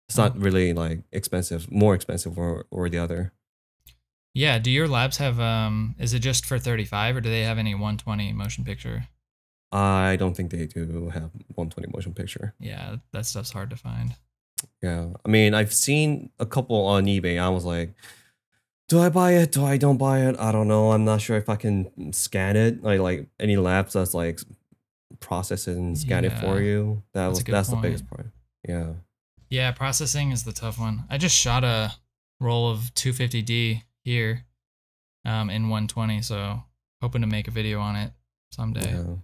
It's not really like expensive, more expensive or or the other. Yeah do your labs have um is it just for 35 or do they have any 120 motion picture I don't think they do have 120 motion picture. yeah that stuff's hard to find Yeah, I mean, I've seen a couple on eBay. I was like, do I buy it? Do I don't buy it? I don't know. I'm not sure if I can scan it. Like, like any labs that's like process it and scan it for you. That that's was that's the biggest part. Yeah. Yeah, processing is the tough one. I just shot a roll of 250D here um, in 120, so hoping to make a video on it someday. Yeah.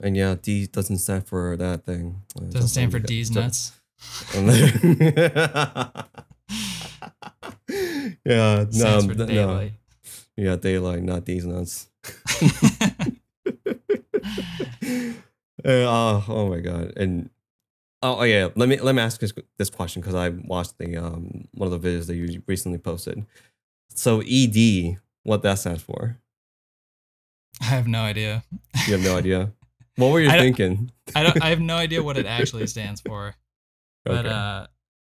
And yeah, D doesn't stand for that thing. Uh, Doesn't stand for D's nuts. yeah, no, no, yeah, daylight, not these nuts. Uh, oh, oh my god! And oh, oh yeah, let me let me ask this, this question because I watched the um one of the videos that you recently posted. So ED, what that stands for? I have no idea. You have no idea. What were you I thinking? I don't. I have no idea what it actually stands for, but Okay. uh,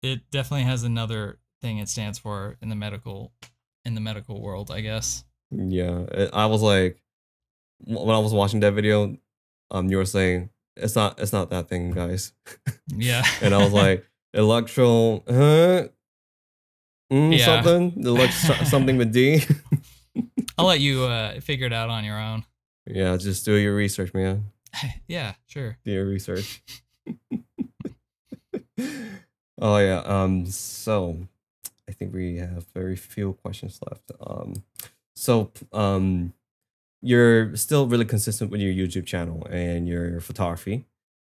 it definitely has another thing it stands for in the medical in the medical world, I guess. Yeah, I was like, when I was watching that video, um, you were saying it's not, it's not that thing, guys, Yeah. and I was like, electro, huh? Mm, Yeah. Something, elect- something with D. I'll let you uh, figure it out on your own. yeah, just do your research, man. yeah, sure. Do your research. oh yeah. Um. So, I think we have very few questions left. Um. So, um, you're still really consistent with your YouTube channel and your photography.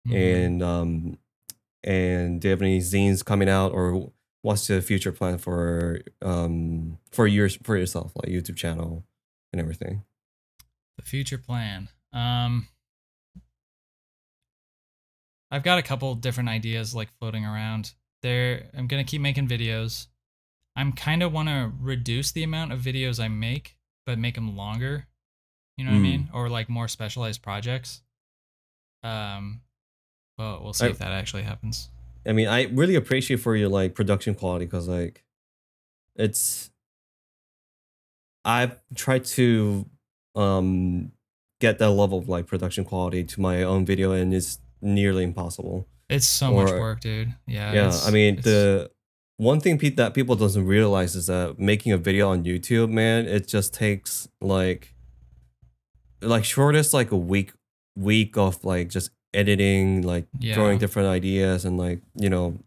Mhm. and um and do you have any zines coming out or what's the future plan for um for yours for yourself like youtube channel and everything The future plan. Um I've got a couple different ideas like floating around. There I'm going to keep making videos. I'm kind of want to reduce the amount of videos I make, but make them longer. You know what I Mm. mean? Or like more specialized projects. Um, well, we'll see I- if that actually happens. I mean, I really appreciate for your like production quality because like, it's. I've tried to, um, get that level of like production quality to my own video, and it's nearly impossible. It's so much work, dude. Yeah. yeah, I mean the one thing pe- that people doesn't realize is that making a video on YouTube, man, it just takes like, like shortest like a week, week of like just editing, like Yeah. throwing different ideas and like you know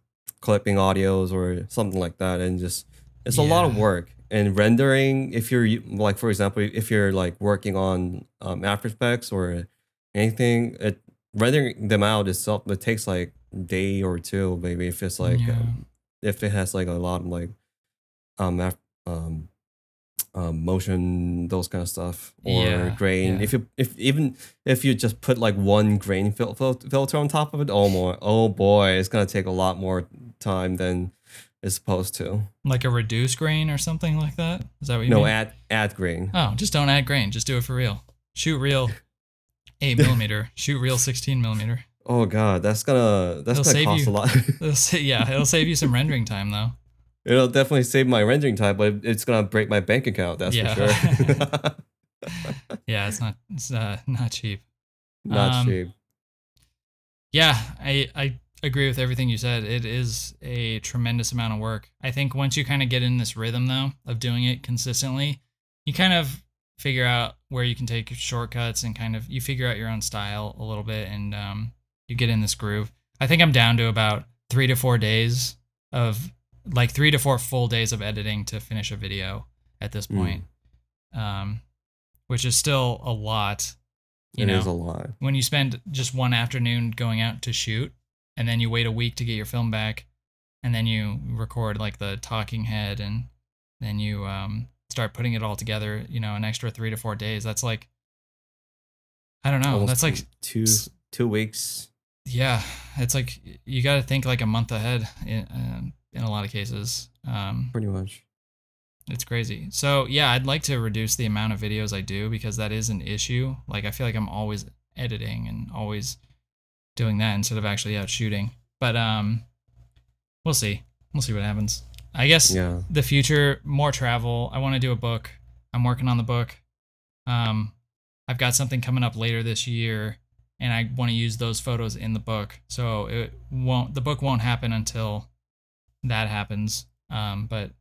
clipping audios or something like that and just it's a lot of work and rendering if you're like for example if you're like working on um, after effects or anything it rendering them out itself it takes like day or two maybe if it's like Yeah. um, if it has like a lot of like um af- um um, motion, those kind of stuff, or Yeah, grain. yeah. If you, if even if you just put like one grain fil- fil- filter on top of it, oh more, oh boy, it's gonna take a lot more time than it's supposed to. like a reduced grain or something like that. Is that what you no, mean? add add grain. Oh, just don't add grain. Just do it for real. Shoot real eight millimeter. Shoot real sixteen millimeter. Oh god, that's gonna that's It'll gonna cost you- a lot. It'll yeah, it'll save you some rendering time though. It'll definitely save my rendering time, but it's gonna break my bank account. That's Yeah. for sure. Yeah, it's not it's uh, not cheap. Not Um, cheap. Yeah, I I agree with everything you said. It is a tremendous amount of work. I think once you kind of get in this rhythm though of doing it consistently, you kind of figure out where you can take shortcuts and kind of you figure out your own style a little bit and um, you get in this groove. I think I'm down to about three to four days of like three to four full days of editing to finish a video at this Mm. point, um, which is still a lot. You It know, is a lot. when you spend just one afternoon going out to shoot and then you wait a week to get your film back and then you record like the talking head and then you um, start putting it all together you know an extra three to four days that's like i don't know Almost that's like two two weeks. yeah it's like you got to think like a month ahead um, in a lot of cases um, Pretty much. it's crazy. So yeah, I'd like to reduce the amount of videos I do because that is an issue. Like I feel like I'm always editing and always doing that instead of actually out shooting. But um we'll see. We'll see what happens. I guess Yeah. the future, more travel. I want to do a book. I'm working on the book. Um I've got something coming up later this year and I want to use those photos in the book. So it won't the book won't happen until that happens. Um but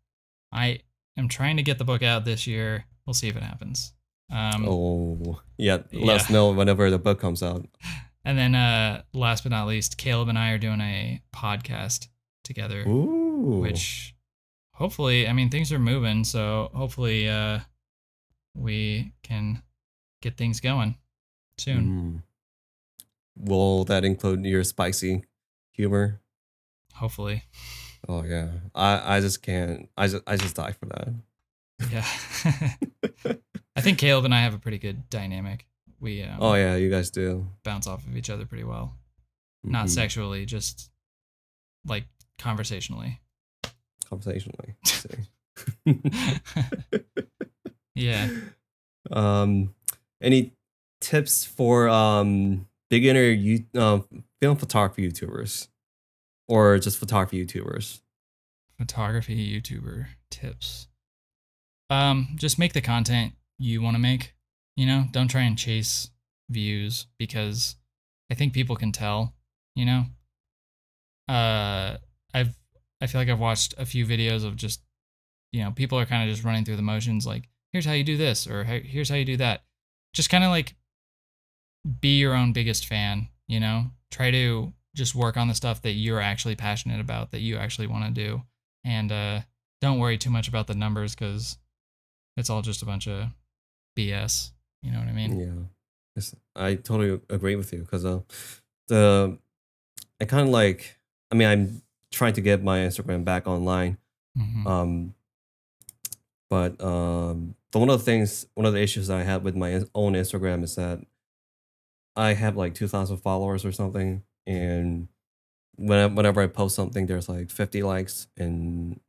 I am trying to get the book out this year. We'll see if it happens. Um Oh, yeah. Let us know whenever the book comes out. and then uh last but not least, Caleb and I are doing a podcast together. Ooh. which hopefully i mean things are moving so hopefully uh we can get things going soon Mm. Will that include your spicy humor? hopefully Oh yeah. I I just can't. I just I just die for that. yeah i think caleb and i have a pretty good dynamic we um, Oh yeah, you guys do. bounce off of each other pretty well not Mhm. sexually just like conversationally Conversationally. Yeah um, any tips for um beginner you uh, film photography YouTubers, or just photography YouTubers? photography YouTuber tips. Um, just make the content you want to make. You know, don't try and chase views because I think people can tell. You know, uh, I've I feel like I've watched a few videos of just you know people are kind of just running through the motions like here's how you do this or here's how you do that. Just kind of like be your own biggest fan. You know, try to just work on the stuff that you're actually passionate about that you actually want to do and uh, don't worry too much about the numbers because it's all just a bunch of BS. You know what I mean? Yeah, Yes, I totally agree with you because uh, the I kind of like. I mean, I'm trying to get my Instagram back online. Mhm. Um, but um, the one of the things, one of the issues that I have with my own Instagram is that I have like two thousand followers or something, and when whenever I post something, there's like fifty likes, and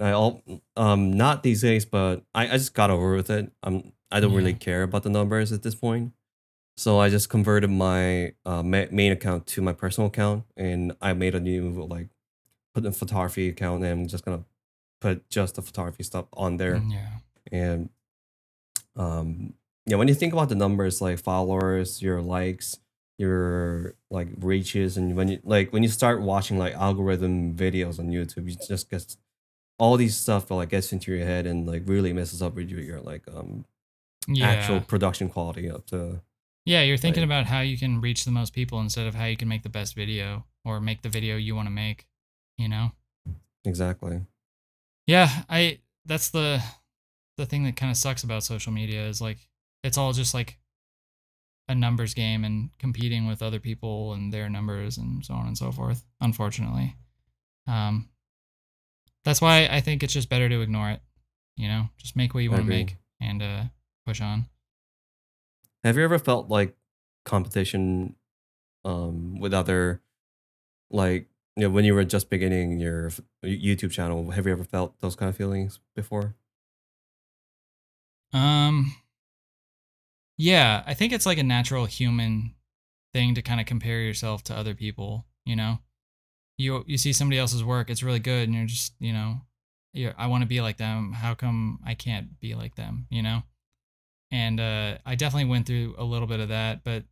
I all um not these days, but I, I just got over with it. I'm I don't really care about the numbers at this point. So I just converted my uh, ma- main account to my personal account, and I made a new like put a photography account, and I'm just gonna put just the photography stuff on there. Mm, Yeah. And um, yeah, when you think about the numbers, like followers, your likes, your like reaches, and when you like when you start watching like algorithm videos on YouTube, you just get all these stuff that like gets into your head and like really messes up with your, your like um Yeah. actual production quality of the Yeah, you're thinking Like- about how you can reach the most people instead of how you can make the best video or make the video you want to make, you know? exactly. Yeah, I that's the the thing that kind of sucks about social media is like it's all just like a numbers game and competing with other people and their numbers and so on and so forth, unfortunately. Um that's why I think it's just better to ignore it, you know? Just make what you want to make and uh push on. Have you ever felt like competition um with other like you know when you were just beginning your YouTube channel? Have you ever felt those kind of feelings before? Um yeah, I think it's like a natural human thing to kind of compare yourself to other people, you know? You you see somebody else's work, it's really good and you're just, you know, you I want to be like them. How come I can't be like them, you know? And uh I definitely went through a little bit of that, but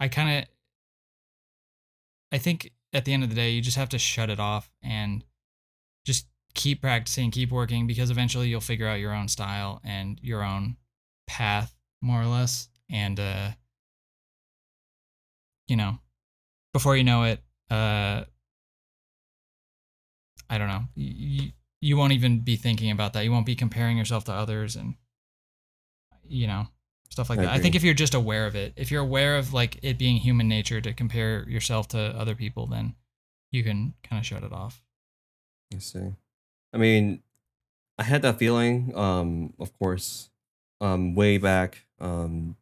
I kind of I think at the end of the day, you just have to shut it off and just keep practicing, keep working because eventually you'll figure out your own style and your own path more or less and uh you know, before you know it, uh I don't know. You, you won't even be thinking about that. You won't be comparing yourself to others and you know, stuff like I that. I think if you're just aware of it, if you're aware of like it being human nature to compare yourself to other people, then you can kind of shut it off. I see. I mean, I had that feeling, um, of course, um, way back. Um,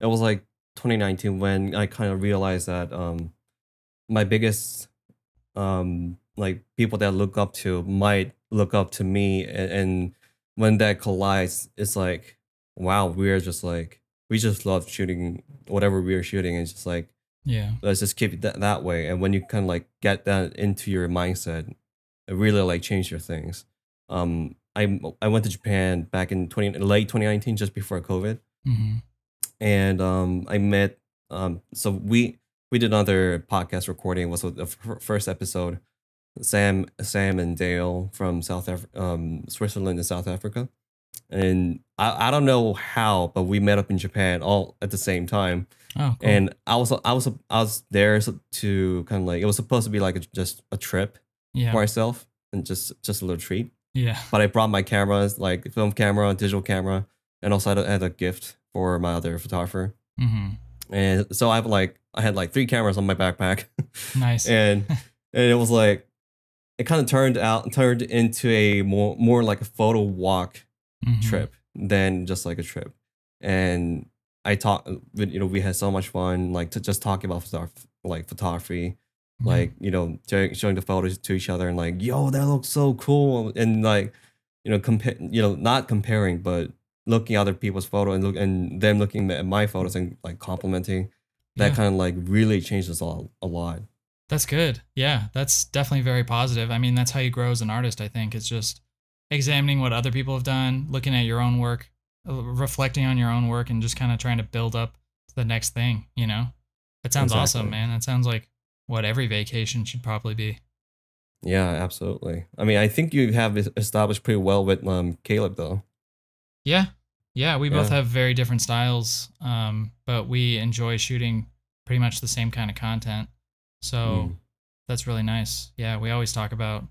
it was like 2019 when I kind of realized that um, my biggest, um, like people that I look up to might look up to me, and, and when that collides, it's like, wow, we're just like we just love shooting whatever we are shooting, and it's just like Yeah. let's just keep it that, that way. And when you kind of like get that into your mindset it really like change your things. Um i i went to japan back in 20 late 2019 just before covid hmm and um i met um so we we did another podcast recording was the f- first episode sam sam and dale from south Af- um switzerland and south africa and I, I don't know how but we met up in japan all at the same time Oh, cool. and I was I was I was there to kind of like it was supposed to be like a, just a trip yeah. for myself and just just a little treat. Yeah. But I brought my cameras, like film camera, digital camera, and also I had a, had a gift for my other photographer. hmm And so I have like I had like three cameras on my backpack, Nice. and and it was like it kind of turned out turned into a more more like a photo walk Mhm. trip than just like a trip. And I talked, you know, we had so much fun, like to just talking about like photography, Yeah. like you know, showing, showing the photos to each other and like, yo, that looks so cool, and like, you know, compare, you know, not comparing, but looking at other people's photo and look and them looking at my photos and like complimenting. That Yeah. kind of like really changes a lot. A lot. That's good. Yeah, that's definitely very positive. I mean, that's how you grow as an artist, I think. It's just examining what other people have done, looking at your own work, uh, reflecting on your own work, and just kind of trying to build up the next thing, you know? That sounds awesome, man. That sounds like what every vacation should probably be. Yeah, absolutely. I mean, I think you have established pretty well with um Caleb though. Yeah. Yeah, we both Yeah. have very different styles, um, but we enjoy shooting pretty much the same kind of content. So Mm. that's really nice. Yeah, we always talk about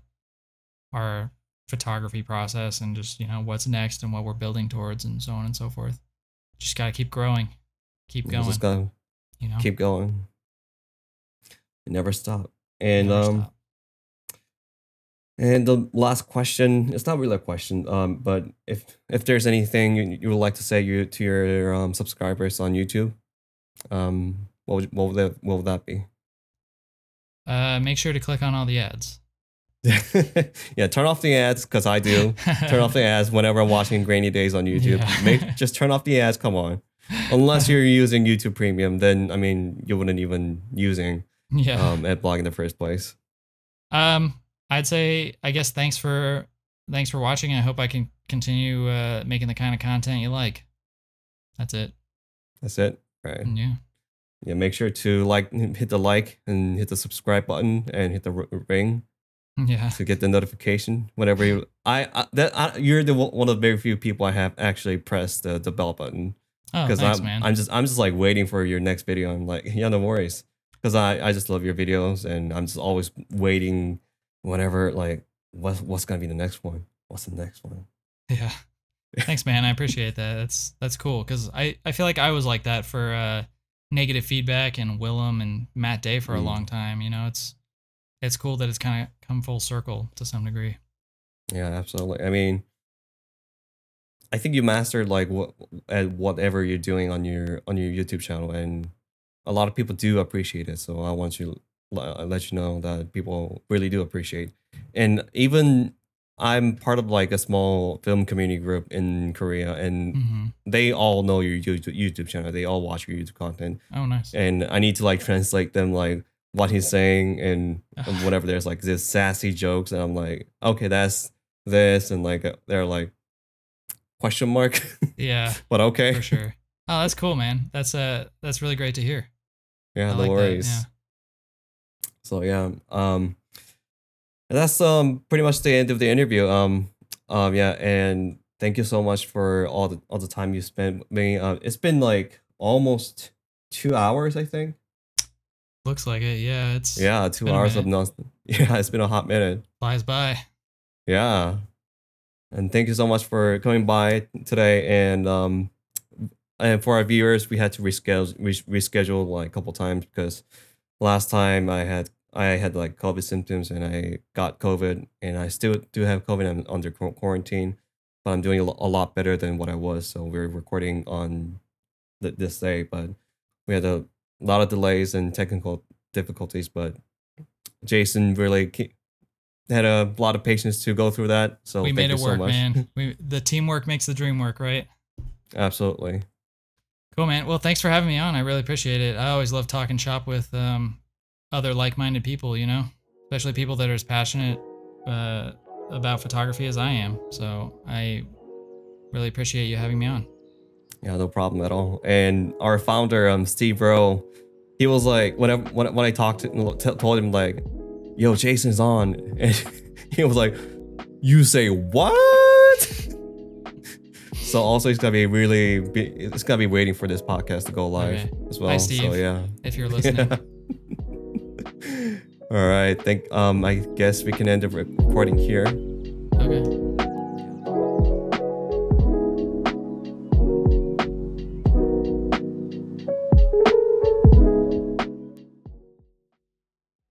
our photography process and just, you know, what's next and what we're building towards and so on and so forth. Just got to keep growing, keep going, Just gotta you know. keep going. Never stop. And Never um stop. And the last question, it's not really a question, um, but if if there's anything you, you would like to say you to your um subscribers on YouTube, um what would what would that what would that be? Uh, make sure to click on all the ads. yeah, turn off the ads because I do. turn off the ads whenever I'm watching Grainy Days on YouTube. Yeah. Make just turn off the ads. Come on. Unless you're using YouTube Premium, then I mean you wouldn't even using yeah. um AdBlock in the first place. Um, I'd say I guess thanks for thanks for watching. I hope I can continue uh, making the kind of content you like. That's it. That's it. Right. Yeah. Yeah. Make sure to like, hit the like, and hit the subscribe button, and hit the ring Yeah. to get the notification whenever you. I, I that I, you're the one of the very few people I have actually pressed the, the bell button Oh, because thanks, I'm man. I'm just I'm just like waiting for your next video. I'm like, yeah, no worries, because I I just love your videos, and I'm just always waiting whenever like what's what's gonna be the next one? What's the next one? yeah. Thanks, man. I appreciate that. That's that's cool because I I feel like I was like that for uh, negative feedback and Willem and Matt Day for a Mm. long time. You know, it's it's cool that it's kind of come full circle to some degree. Yeah, absolutely. I mean, I think you mastered like what at whatever you're doing on your on your YouTube channel, and a lot of people do appreciate it. So I want l- let you know that people really do appreciate, and even I'm part of like a small film community group in Korea, and hmm they all know your YouTube YouTube channel. They all watch your YouTube content, Oh, nice. and I need to like translate them like what he's saying and and whatever there's like this sassy jokes and I'm like okay that's this and like they're like question mark Yeah, but okay for sure. Oh, that's cool, man. That's uh that's really great to hear. yeah I no like that, yeah. So yeah um that's um pretty much the end of the interview um um yeah and thank you so much for all the all the time you spent me uh, it's been like almost two hours I think Looks like it. Yeah, it's yeah two hours of non yeah it's been a hot minute flies by. Yeah. And thank you so much for coming by today. And um, and for our viewers, we had to reschedule re- reschedule like a couple times because last time I had I had like COVID symptoms and I got COVID and I still do have COVID. I'm under quarantine, but I'm doing a lot better than what I was. So we're recording on th- this day, but we had a lot of delays and technical difficulties. But Jason really ke- had a lot of patience to go through that. So we thank made you it so work, much. man. We the teamwork makes the dream work, right? Absolutely. Cool, man. Well, thanks for having me on. I really appreciate it. I always love talking shop with um, other like-minded people. You know, especially people that are as passionate uh, about photography as I am. So I really appreciate you having me on. Yeah, no problem at all. And our founder, um, Steve Rowe, he was like, whenever when, when I talked to t- told him like, "Yo, Jason's on," and he was like, "You say what?" so also, he's gonna be really, be, it's gonna be waiting for this podcast to go live Okay. as well. Hi, So yeah. If you're listening, all right. Think. Um, I guess we can end the recording here. okay.